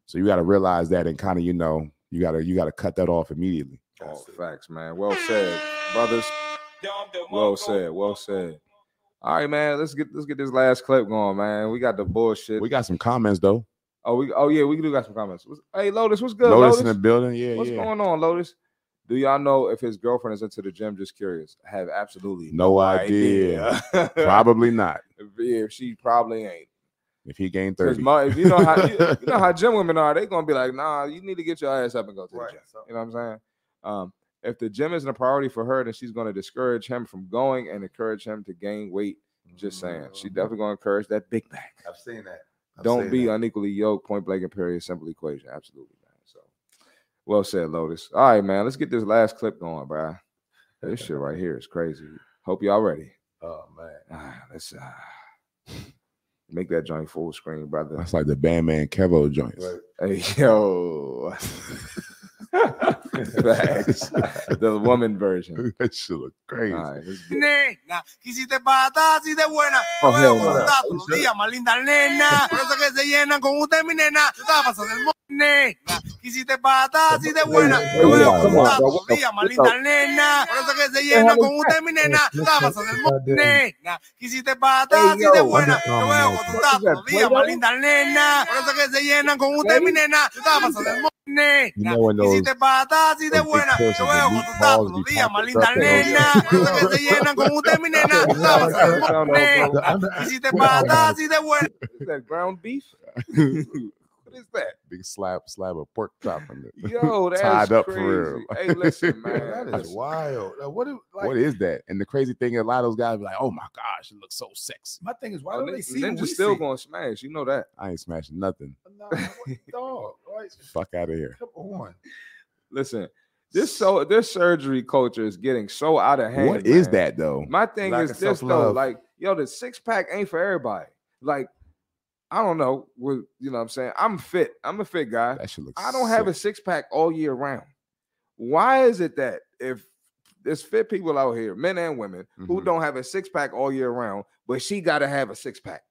so you got to realize that and kind of you know you got to you got to cut that off immediately All facts, man. Well said, brothers. Well said. Well said. All right, man. Let's get let's get this last clip going, man. We got the bullshit. we got some comments though oh, we oh yeah, we do got some comments. What's- Hey, Lotus, what's good? lotus Lotus, in the building yeah what's yeah going on, Lotus? Do y'all know if his girlfriend is into the gym? Just curious. I have absolutely No idea. idea. probably not if she probably ain't. if he gained 30 my- if you know how you, you know how gym women are, they gonna be like, nah, you need to get your ass up and go to the gym. So- You know what I'm saying? Um, if the gym isn't a priority for her, then she's gonna discourage him from going and encourage him to gain weight. Just saying, she Mhm. definitely gonna encourage that big back. I've seen that. I've Don't be that. unequally yoked. Point blank and period. Simple equation. Absolutely, man. So, well said, Lotus. All right, man. Let's get this last clip going, bro. This shit right here is crazy. Hope y'all ready. Oh man. Ah, let's. Uh... Make that joint full screen, brother. That's like the Bandman Kevo joints. Right. Hey, yo. The woman version. that shit look crazy. All right, nena. Quisiste patas así de buena. Oh, hell no. días, más linda nena. Por eso que se llenan con usted, mi nena. Tú estás pasando el nena. Quisiste patas así de buena. Te Hey, veo yo, come on, contar bro. todos los días, más linda nena. Por eso que se llenan con usted, mi nena. Tú estás pasando el mo- nena. Quisiste de buena. Veo más linda nena. Por eso que se llenan con usted, mi nena. Tú estás pasando el mo- You nena. Hiciste patas, hiciste buena. Yo veo con tus datos, los días, más linda nena. Que se llenan con usted, mi nena. Tú sabes, nena. Hiciste patas, hiciste buena. Ground beef. what is that? Big slab slab of pork chop in it. Yo, that's Tied up for real. Hey, listen, man. That is wild. Now, what is like, what is that? And the crazy thing, a lot of those guys be like, "Oh my gosh, it looks so sexy." my thing is why don't they Nin- see what we Ninja's still see? gonna smash. You know that. I ain't smashing nothing. Nah, what, dog, like, Fuck out of here. come on. Listen, this so this surgery culture is getting so out of hand. What is man. that though? My thing Lack is this though, like, yo, the six pack ain't for everybody. Like, I don't know. With you know what I'm saying? I'm fit. I'm a fit guy. That shit looks. I don't have a six pack all year round. Why is it that if there's fit people out here, men and women, who Mhm. don't have a six pack all year round, but she got to have a six pack?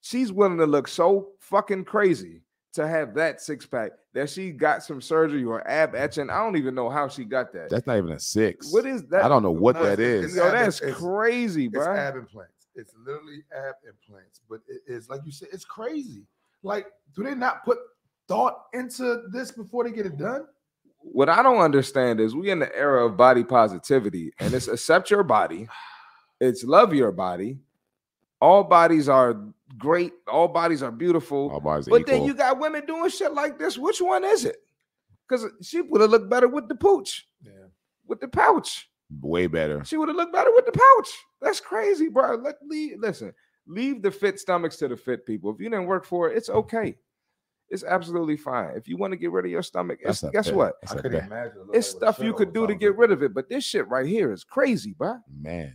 She's willing to look so fucking crazy to have that six pack that she got some surgery or ab etching. I don't even know how she got that. That's not even a six. what is that? I don't know what No, that it's- is. Yo, that's it's- crazy, It's bro. ab implants. It's literally ab implants, but it is like you said, it's crazy. Like, do they not put thought into this before they get it done? what I don't understand is we in the era of body positivity, and it's accept your body, it's love your body. All bodies are great, all bodies are beautiful. All bodies are but then you got women doing shit like this. Which one is it? Because she would have looked better with the pooch, Yeah. with the pouch. Way better. She would have looked better with the pouch. That's crazy, bro. Let leave, listen, leave the fit stomachs to the fit people. If you didn't work for it, it's okay. It's absolutely fine. If you want to get rid of your stomach, it's, guess bet. what? That's I a couldn't imagine. It's like stuff you could do to get rid of it, but this shit right here is crazy, bro. Man,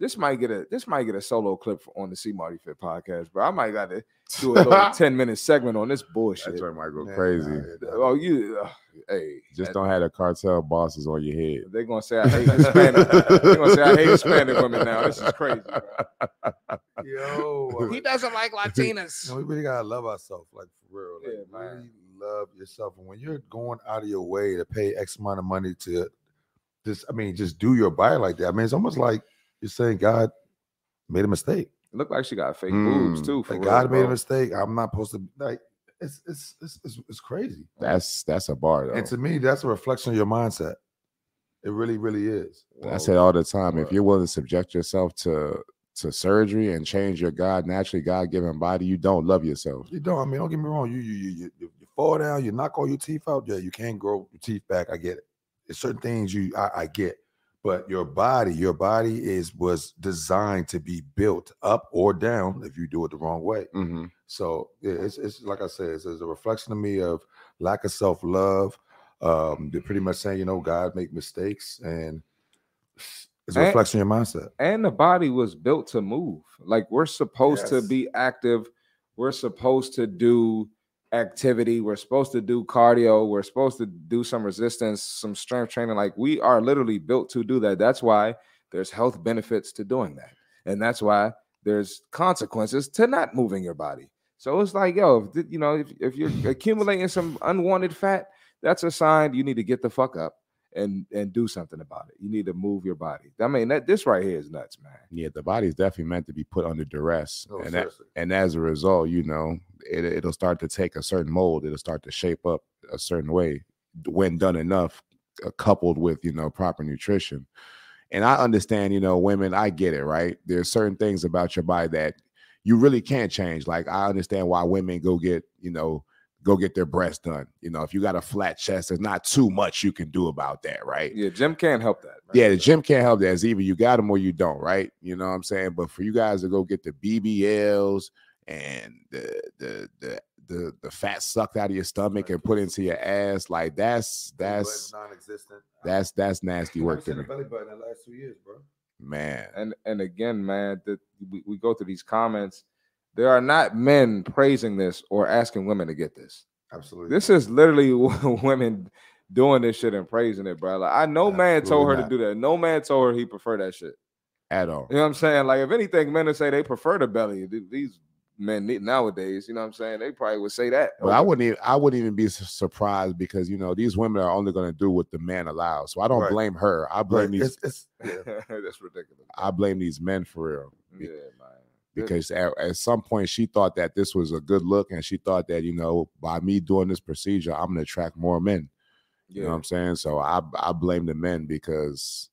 This might get a this might get a solo clip on the C Marty Fit podcast, bro. I might got to do a little ten minute segment on this bullshit. that's where might go crazy. nah, it. Oh, you, uh, hey, Just that- don't have the cartel bosses on your head. They're gonna say I hate Hispanic. They're gonna say I hate Hispanic women now. This is crazy. Bro. Yo, He doesn't like Latinas. you know, we really gotta love ourselves, like for real. Like, Yeah, man. really love yourself. And when you're going out of your way to pay X amount of money to just, I mean, just do your body like that. I mean, it's almost like you're saying God made a mistake. It looked like she got fake boobs Mm. too. Like real, God made a mistake. I'm not supposed to like. It's it's it's it's, it's crazy. That's that's a bar though. And to me, that's a reflection of your mindset. It really, really is. I say all the time. If you're willing to subject yourself to to surgery and change your God naturally God given body, you don't love yourself. You don't. I mean, don't get me wrong. You you you you, you you fall down. You knock all your teeth out. Yeah, you can't grow your teeth back. I get it. There's certain things you I, I get, but your body, your body is was designed to be built up or down if you do it the wrong way. Mm-hmm. So yeah, it's it's like I said, it's, it's a reflection of me of lack of self love. Um, they're pretty much saying, you know, God make mistakes, and it's a And- reflection of your mindset. and the body was built to move. Like we're supposed to be active. We're supposed to do activity. We're supposed to do cardio. We're supposed to do some resistance, some strength training. Like we are literally built to do that. That's why there's health benefits to doing that. And that's why there's consequences to not moving your body. So it's like, yo, if, you know, if, if you're accumulating some unwanted fat, that's a sign you need to get the fuck up and and do something about it. You need to move your body. I mean, that this right here is nuts, man. Yeah, the body is definitely meant to be put under duress, No, and that, and as a result, you know, it, it'll start to take a certain mold. It'll start to shape up a certain way when done enough, uh, coupled with you know proper nutrition. And I understand, you know, women. I get it, right? There's certain things about your body that you really can't change. Like I understand why women go get, you know, go get their breasts done. You know, if you got a flat chest, there's not too much you can do about that, right? Yeah, gym can't help that. man. Yeah, the gym can't help that. It's either you got them or you don't, right? You know what I'm saying? But for you guys to go get the BBLs and the the the the, the fat sucked out of your stomach and put into your ass, like that's that's non-existent. that's that's nasty work to me, belly button in the last two years, bro. man. and and again, man, that we, we go through these comments. There are not men praising this or asking women to get this. Absolutely. This is literally women doing this shit and praising it, bro. Like I no man told her Absolutely to do that. No man told her he preferred that shit. at all. You know what I'm saying? Like if anything, men would say they prefer the belly. These men nowadays, you know what I'm saying? They probably would say that. But I wouldn't even I wouldn't even be surprised because you know these women are only going to do what the man allows. So I don't Right. blame her. I blame Right. these It's, it's, yeah. That's ridiculous. I blame these men for real. Yeah. Because at, at some point she thought that this was a good look and she thought that you know by me doing this procedure i'm going to attract more men. You know what i'm saying? So i i blame the men because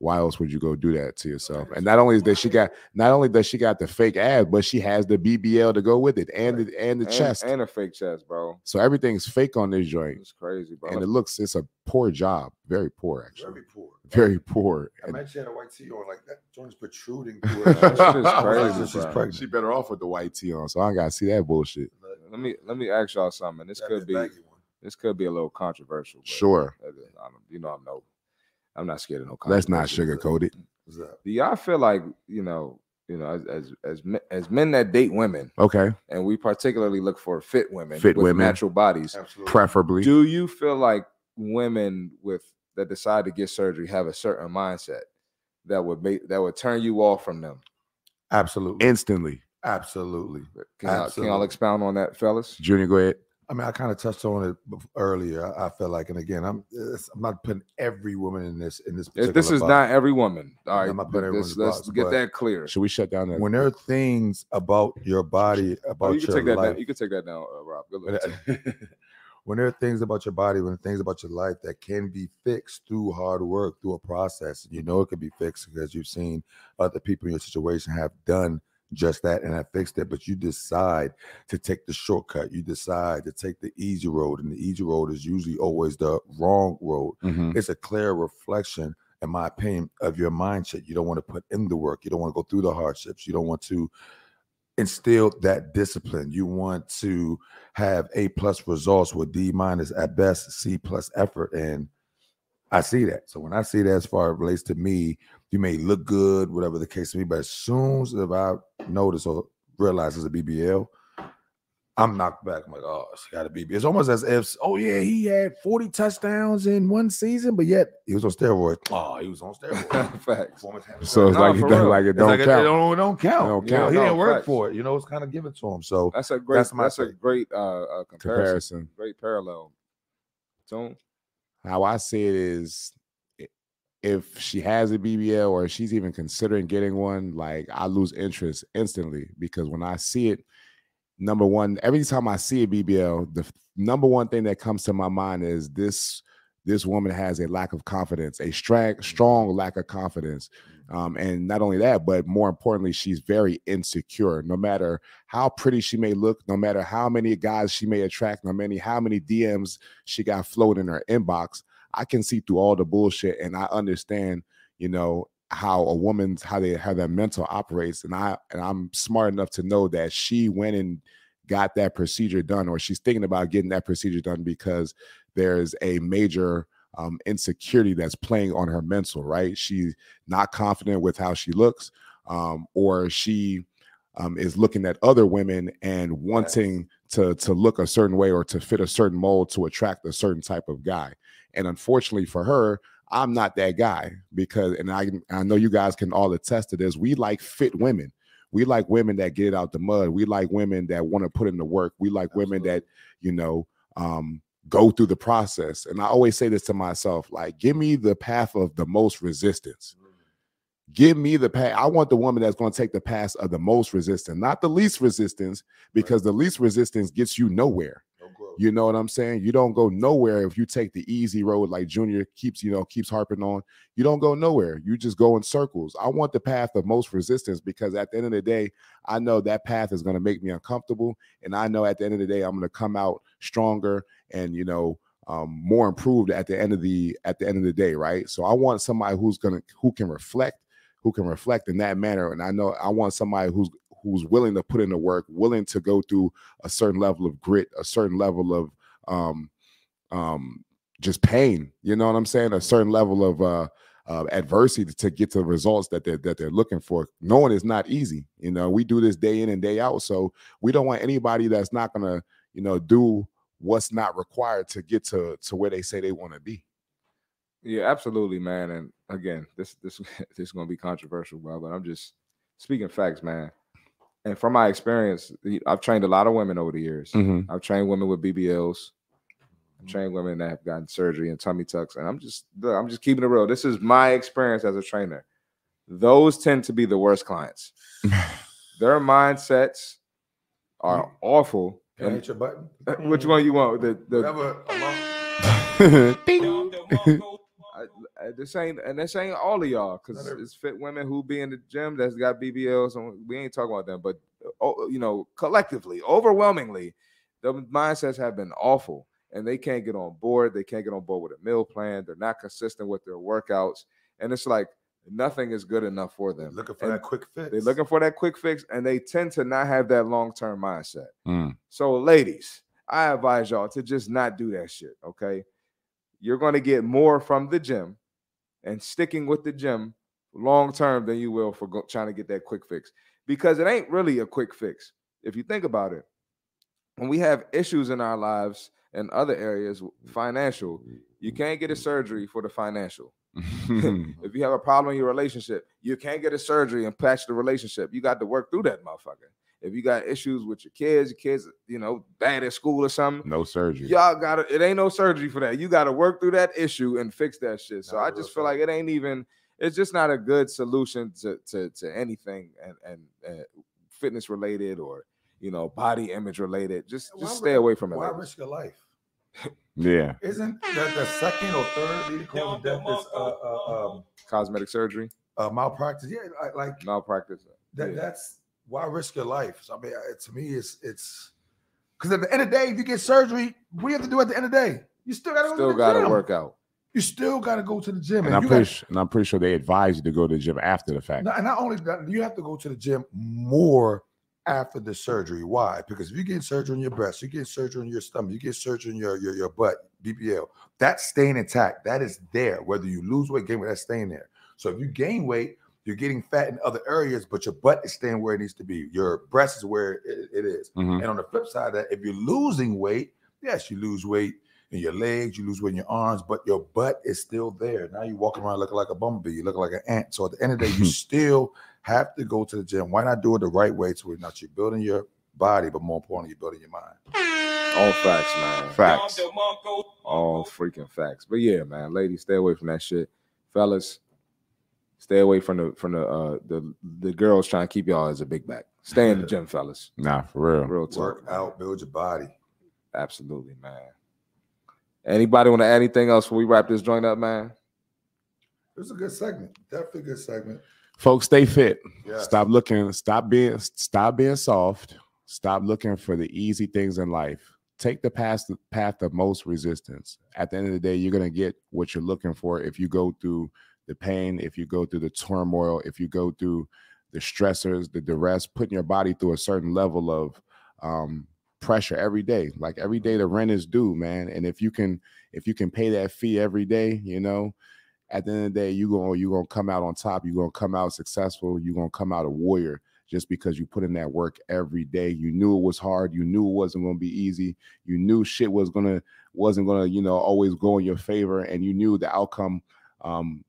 why else would you go do that to yourself and not only is that she got not only does she got the fake abs but she has the bbl to go with it and the and the And- chest and a fake chest, bro. so everything's fake on this joint It's crazy, bro. and it looks it's a poor job very poor actually Very poor. very poor I imagine she had a white tee on like that joint is protruding through it. That is I was like, crazy, she's pregnant. she better off with the white tee on so i gotta see that bullshit let me let me ask y'all something. This That could be this could be a little controversial. Sure. I don't- you know I'm no I'm not scared of no let's not controversy. sugarcoat it What's that? Do y'all feel like you know, you know, as as as men, as men that date women, okay and we particularly look for fit women, Fit with women. natural bodies. Absolutely. preferably Do you feel like women with that decide to get surgery have a certain mindset that would make that would turn you off from them? Absolutely. instantly Absolutely. Can y'all, can y'all expound on that, fellas? Junior, go ahead. I mean, I kind of touched on it earlier. I feel like, and again, I'm I'm not putting every woman in this in this. This, this is box. not every woman. All right, I'm not putting let's, the get that clear. Should we shut down that? when there are things about your body, about Oh, you can your take that life, down. You can take that down, uh, Rob. Good when, luck. when there are things about your body, when things about your life that can be fixed through hard work, through a process, you know it can be fixed because you've seen other people in your situation have done just that and have fixed it, but you decide to take the shortcut. You decide to take the easy road, and the easy road is usually always the wrong road. Mhm. It's a clear reflection, in my opinion, of your mindset. You don't want to put in the work. You don't want to go through the hardships. You don't want to instill that discipline. You want to have A plus results with D minus at best, C plus effort. And I see that. So when I see that as far as it relates to me, you may look good, whatever the case may be, but as soon as if I notice or realize it's a BBL, I'm knocked back. I'm like, oh, it's got to be. It's almost as if, oh yeah, he had 40 touchdowns in one season, but yet he was on steroids. Oh, he was on steroids. Facts. So it's No, like it don't like it don't like count. it don't, it don't count. It don't You know, he No, didn't work facts. for it. You know, it's kind of given to him. So That's a great. That's That's, my a great uh, uh comparison. Comparison. Great parallel. So How I see it is, if she has a BBL or she's even considering getting one, like I lose interest instantly because when I see it, number one, every time I see a BBL, the number one thing that comes to my mind is this this woman has a lack of confidence, a strong strong lack of confidence. Um, and not only that, but more importantly, she's very insecure. No matter how pretty she may look, no matter how many guys she may attract, no many how many DMs she got floating in her inbox, I can see through all the bullshit and I understand, you know, how a woman's how they how their mental operates. And I and I'm smart enough to know that she went and got that procedure done, or she's thinking about getting that procedure done because there's a major um, insecurity that's playing on her mental, right? She's not confident with how she looks, um, or she um, is looking at other women and wanting to to look a certain way or to fit a certain mold to attract a certain type of guy. And unfortunately for her, I'm not that guy because, and I I know you guys can all attest to this. We like fit women. We like women that get out the mud. We like women that want to put in the work. We like women that you know um, go through the process. And I always say this to myself: like, give me the path of the most resistance. Give me the path. I want the woman that's going to take the path of the most resistance, not the least resistance, because the least resistance gets you nowhere. You know what I'm saying? You don't go nowhere if you take the easy road like Junior keeps, you know, keeps harping on. You don't go nowhere. You just go in circles. I want the path of most resistance because at the end of the day, I know that path is going to make me uncomfortable. And I know at the end of the day, I'm going to come out stronger and, you know, um, more improved at the end of the at the end of the day, right? So I want somebody who's gonna who can reflect, who can reflect in that manner. And I know I want somebody who's who's willing to put in the work, willing to go through a certain level of grit, a certain level of um um just pain. You know what I'm saying? A certain level of uh uh, adversity to, to get to the results that they're that they're looking for. Knowing it's not easy. You know, we do this day in and day out, so we don't want anybody that's not gonna, you know, do what's not required to get to to where they say they want to be. Yeah, absolutely, man. And again, this this this is gonna be controversial, bro. But I'm just speaking facts, man. And from my experience, I've trained a lot of women over the years. Mhm. I've trained women with BBLs. I've mm-hmm. trained women that have gotten surgery and tummy tucks. And I'm just look, I'm just keeping it real. This is my experience as a trainer. Those tend to be the worst clients. Their mindsets are mm-hmm. awful. Can I hit your button? Uh, which one you want? The the Whatever. I'm on- I, I- this ain't and this ain't all of y'all because it's fit women who be in the gym that's got BBLs and we ain't talking about them, but oh, you know, collectively, overwhelmingly, the mindsets have been awful and they can't get on board. They can't get on board with a meal plan. They're not consistent with their workouts, and it's like nothing is good enough for them. Looking for And that quick fix. They're looking for that quick fix, and they tend to not have that long term mindset. Mm. So, ladies, I advise y'all to just not do that shit. Okay, you're going to get more from the gym and sticking with the gym long term than you will for go- trying to get that quick fix because it ain't really a quick fix. If you think about it, when we have issues in our lives and other areas, financial, you can't get a surgery for the financial. if you have a problem in your relationship, you can't get a surgery and patch the relationship. You got to work through that motherfucker. If you got issues with your kids, your kids, you know, bad at school or something, no surgery. y'all gotta it ain't no surgery for that. You gotta work through that issue and fix that shit. So Nah, I just feel talk. like it ain't even it's just not a good solution to to, to anything and and uh, fitness related or you know body image related. Just Why just ri- stay away from it. Why ladies. risk your life? Yeah. Isn't that the second or third leading cause of death is uh, uh, um, Cosmetic surgery, uh, malpractice? Yeah, like, like malpractice. that. yeah. That's why risk your life. So I mean, uh, to me, it's it's because at the end of the day, if you get surgery, we have to do at the end of the day. You still gotta Still to gotta work out. You still gotta go to the gym, And I'm pretty, got- and I'm pretty sure they advise you to go to the gym after the fact. Not, and not only that, you have to go to the gym more after the surgery. Why? Because if you get surgery on your breast, you get surgery on your stomach, you get surgery on your your, your butt, BBL, that's staying intact. That is there. Whether you lose weight, gain weight, that's staying there. So if you gain weight, you're getting fat in other areas, but your butt is staying where it needs to be. Your breast is where it- it is. Mhm. And on the flip side of that, if you're losing weight, yes, you lose weight in your legs, you lose weight in your arms, but your butt is still there. Now you walk around looking like a bumblebee, you look like an ant. So at the end of the day, you still have to go to the gym. Why not do it the right way to where not you're building your body, but more importantly, you're building your mind. All facts, man. Facts. All freaking facts. But yeah, man, ladies, stay away from that shit. Fellas, stay away from the from the uh the the girls trying to keep y'all as a big back. Stay in the gym, fellas. Nah, for real. Real talk. Work out, build your body. Absolutely, man. Anybody want to add anything else before we wrap this joint up, man? It was a good segment. Definitely a good segment. Folks, stay fit. Yeah. Stop looking, stop being stop being soft. Stop looking for the easy things in life. Take the path path of most resistance. At the end of the day, you're gonna get what you're looking for if you go through the pain, if you go through the turmoil, if you go through the stressors, the duress, putting your body through a certain level of um, pressure every day. Like every day, the rent is due, man. And if you can, if you can pay that fee every day, you know, at the end of the day, you gonna you gonna come out on top. You're gonna come out successful. You're gonna come out a warrior just because you put in that work every day. You knew it was hard. You knew it wasn't gonna be easy. You knew shit was gonna wasn't gonna you know always go in your favor, and you knew the outcome um,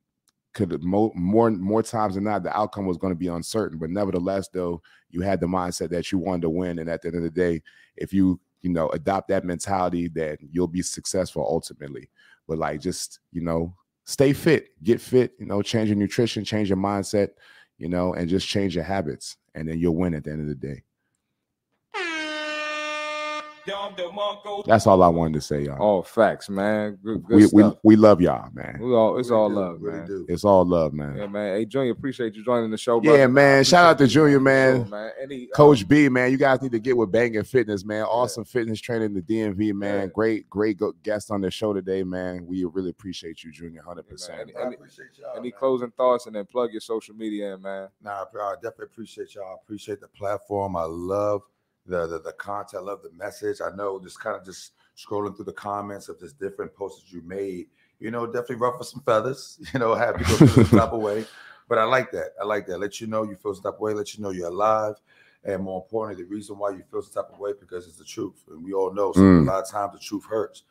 could mo- more more times than not the outcome was going to be uncertain. But nevertheless, though, you had the mindset that you wanted to win, and at the end of the day, if you you know adopt that mentality, that you'll be successful ultimately. But like just you know stay fit, get fit, you know, change your nutrition, change your mindset, you know, and just change your habits, and then you'll win at the end of the day. That's all I wanted to say, y'all. All facts, man. Good, good we, we stuff. we love y'all, man. We all it's Really all do, love, really man. do. It's all love, man. Yeah, man. Hey, Junior, appreciate you joining the show, Yeah, man. Shout out to Junior, joining the man. Any uh, Coach B, man, you guys need to get with Banging Fitness, man. Awesome fitness training in the DMV, man. Yeah. Great, great guest on the show today, man. We really appreciate you, Junior, hundred Yeah, percent. man. I Any- appreciate y'all. any man. closing thoughts and then plug your social media in, man. Nah, I definitely appreciate y'all. I appreciate the platform. I love the, the the content. I love the message. I know just kind of just scrolling through the comments of just different posts that you made. You know, definitely ruffle some feathers. You know, have people feel some type of way. But I like that. I like that. Let you know you feel some type of way. Let you know you're alive. And more importantly, the reason why you feel some type of way because it's the truth. And we all know so Mm. a lot of times the truth hurts.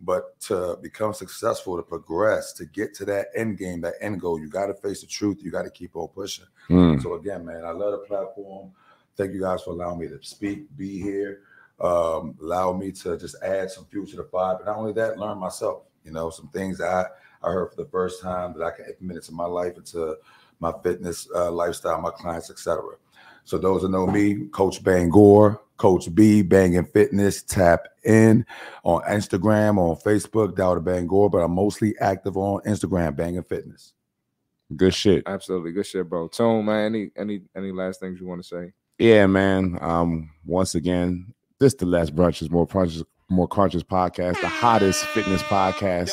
But to become successful, to progress, to get to that end game, that end goal, you got to face the truth. You got to keep on pushing. Mm. So again, man, I love the platform. Thank you guys for allowing me to speak, be here, um, allow me to just add some fuel to the fire. But not only that, learn myself. You know, some things I, I heard for the first time that I can implement into my life, into my fitness uh, lifestyle, my clients, etc. So those that know me, Coach Bangor, Coach B, Banging Fitness, tap in on Instagram, on Facebook, Dowda Bangor, but I'm mostly active on Instagram, Banging Fitness. Good shit. Absolutely, good shit, bro. Tone, man. Any any any last things you want to say? Yeah, man. Um, once again, this the less brunches, more crunches, more crunches podcast, the hottest fitness podcast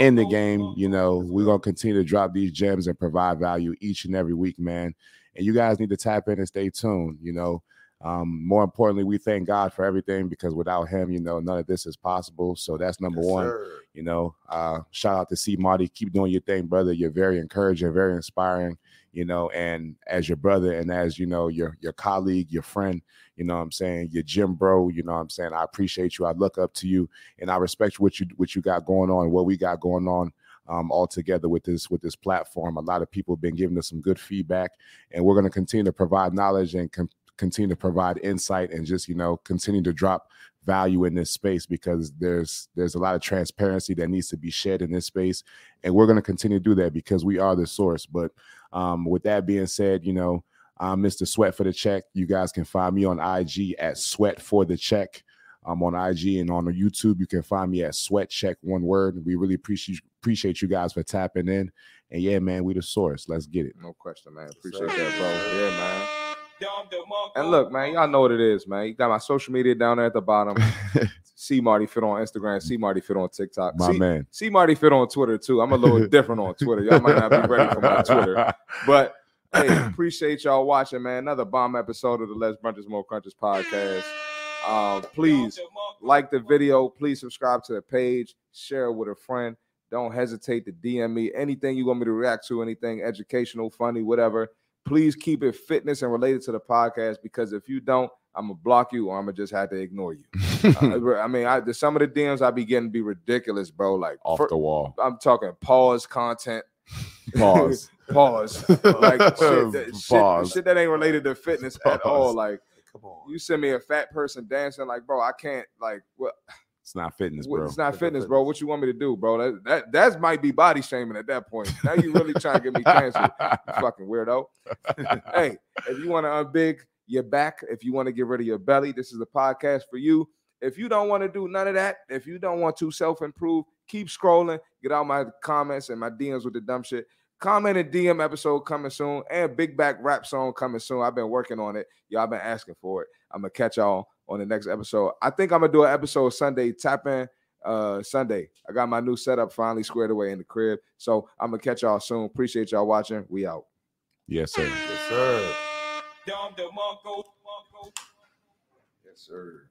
in the game. You know, we're gonna continue to drop these gems and provide value each and every week, man. And you guys need to tap in and stay tuned. You know, um, more importantly, we thank God for everything because without Him, you know, none of this is possible. So that's number Yes, one. sir. You know, uh, shout out to C Marty. Keep doing your thing, brother. You're very encouraging, very inspiring. You know, and as your brother and as you know, your your colleague, your friend, you know I'm saying, your gym bro, you know I'm saying. I appreciate you. I look up to you and I respect what you what you got going on, what we got going on um, all together with this with this platform. A lot of people have been giving us some good feedback, and we're going to continue to provide knowledge and con- continue to provide insight and just you know continue to drop value in this space because there's there's a lot of transparency that needs to be shed in this space and we're going to continue to do that because we are the source but um, with that being said you know i'm mr sweat for the check. You guys can find me on ig at sweat for the check. I'm on ig and on youtube. You can find me at sweat check one word. We really appreciate appreciate you guys for tapping in. And yeah man we the source. Let's get it. No question, man. Appreciate that, bro. Yeah, man. And look, man, y'all know what it is, man. You got my social media down there at the bottom. C Marty Fit on Instagram. C Marty Fit on TikTok. my see, man C Marty Fit on Twitter too. I'm a little different on Twitter. Y'all might not be ready for my Twitter, but hey, appreciate y'all watching, man. Another bomb episode of the Less Brunches More Crunches podcast. Um, please like the video. Please subscribe to the page. Share it with a friend. Don't hesitate to DM me anything you want me to react to, anything educational, funny, whatever. Please keep it fitness and related to the podcast because if you don't, I'm gonna block you or I'm gonna just have to ignore you. Uh, I mean, I, the, some of the DMs I be getting be ridiculous, bro. Like off fir- the wall I'm talking pause content, pause pause, like shit, that, Pause. shit that ain't related to fitness at all. Like Come on. you send me a fat person dancing, like bro, I can't. Like what? It's not fitness bro It's not fitness, bro. What you want me to do, bro? That that that might be body shaming at that point. Now you really trying to get me canceled, fucking weirdo. hey, if you want to unbig your back, if you want to get rid of your belly, this is the podcast for you. If you don't want to do none of that, if you don't want to self improve, keep scrolling. Get out my comments and my DMs with the dumb shit. Comment and DM episode coming soon, and big back rap song coming soon. I've been working on it. Y'all been asking for it. I'm gonna catch y'all on the next episode. I think I'm gonna do an episode Sunday. Tap in uh Sunday. I got my new setup finally squared away in the crib. So I'm gonna catch y'all soon. Appreciate y'all watching. We out. yes sir Yes, sir. Yes, sir.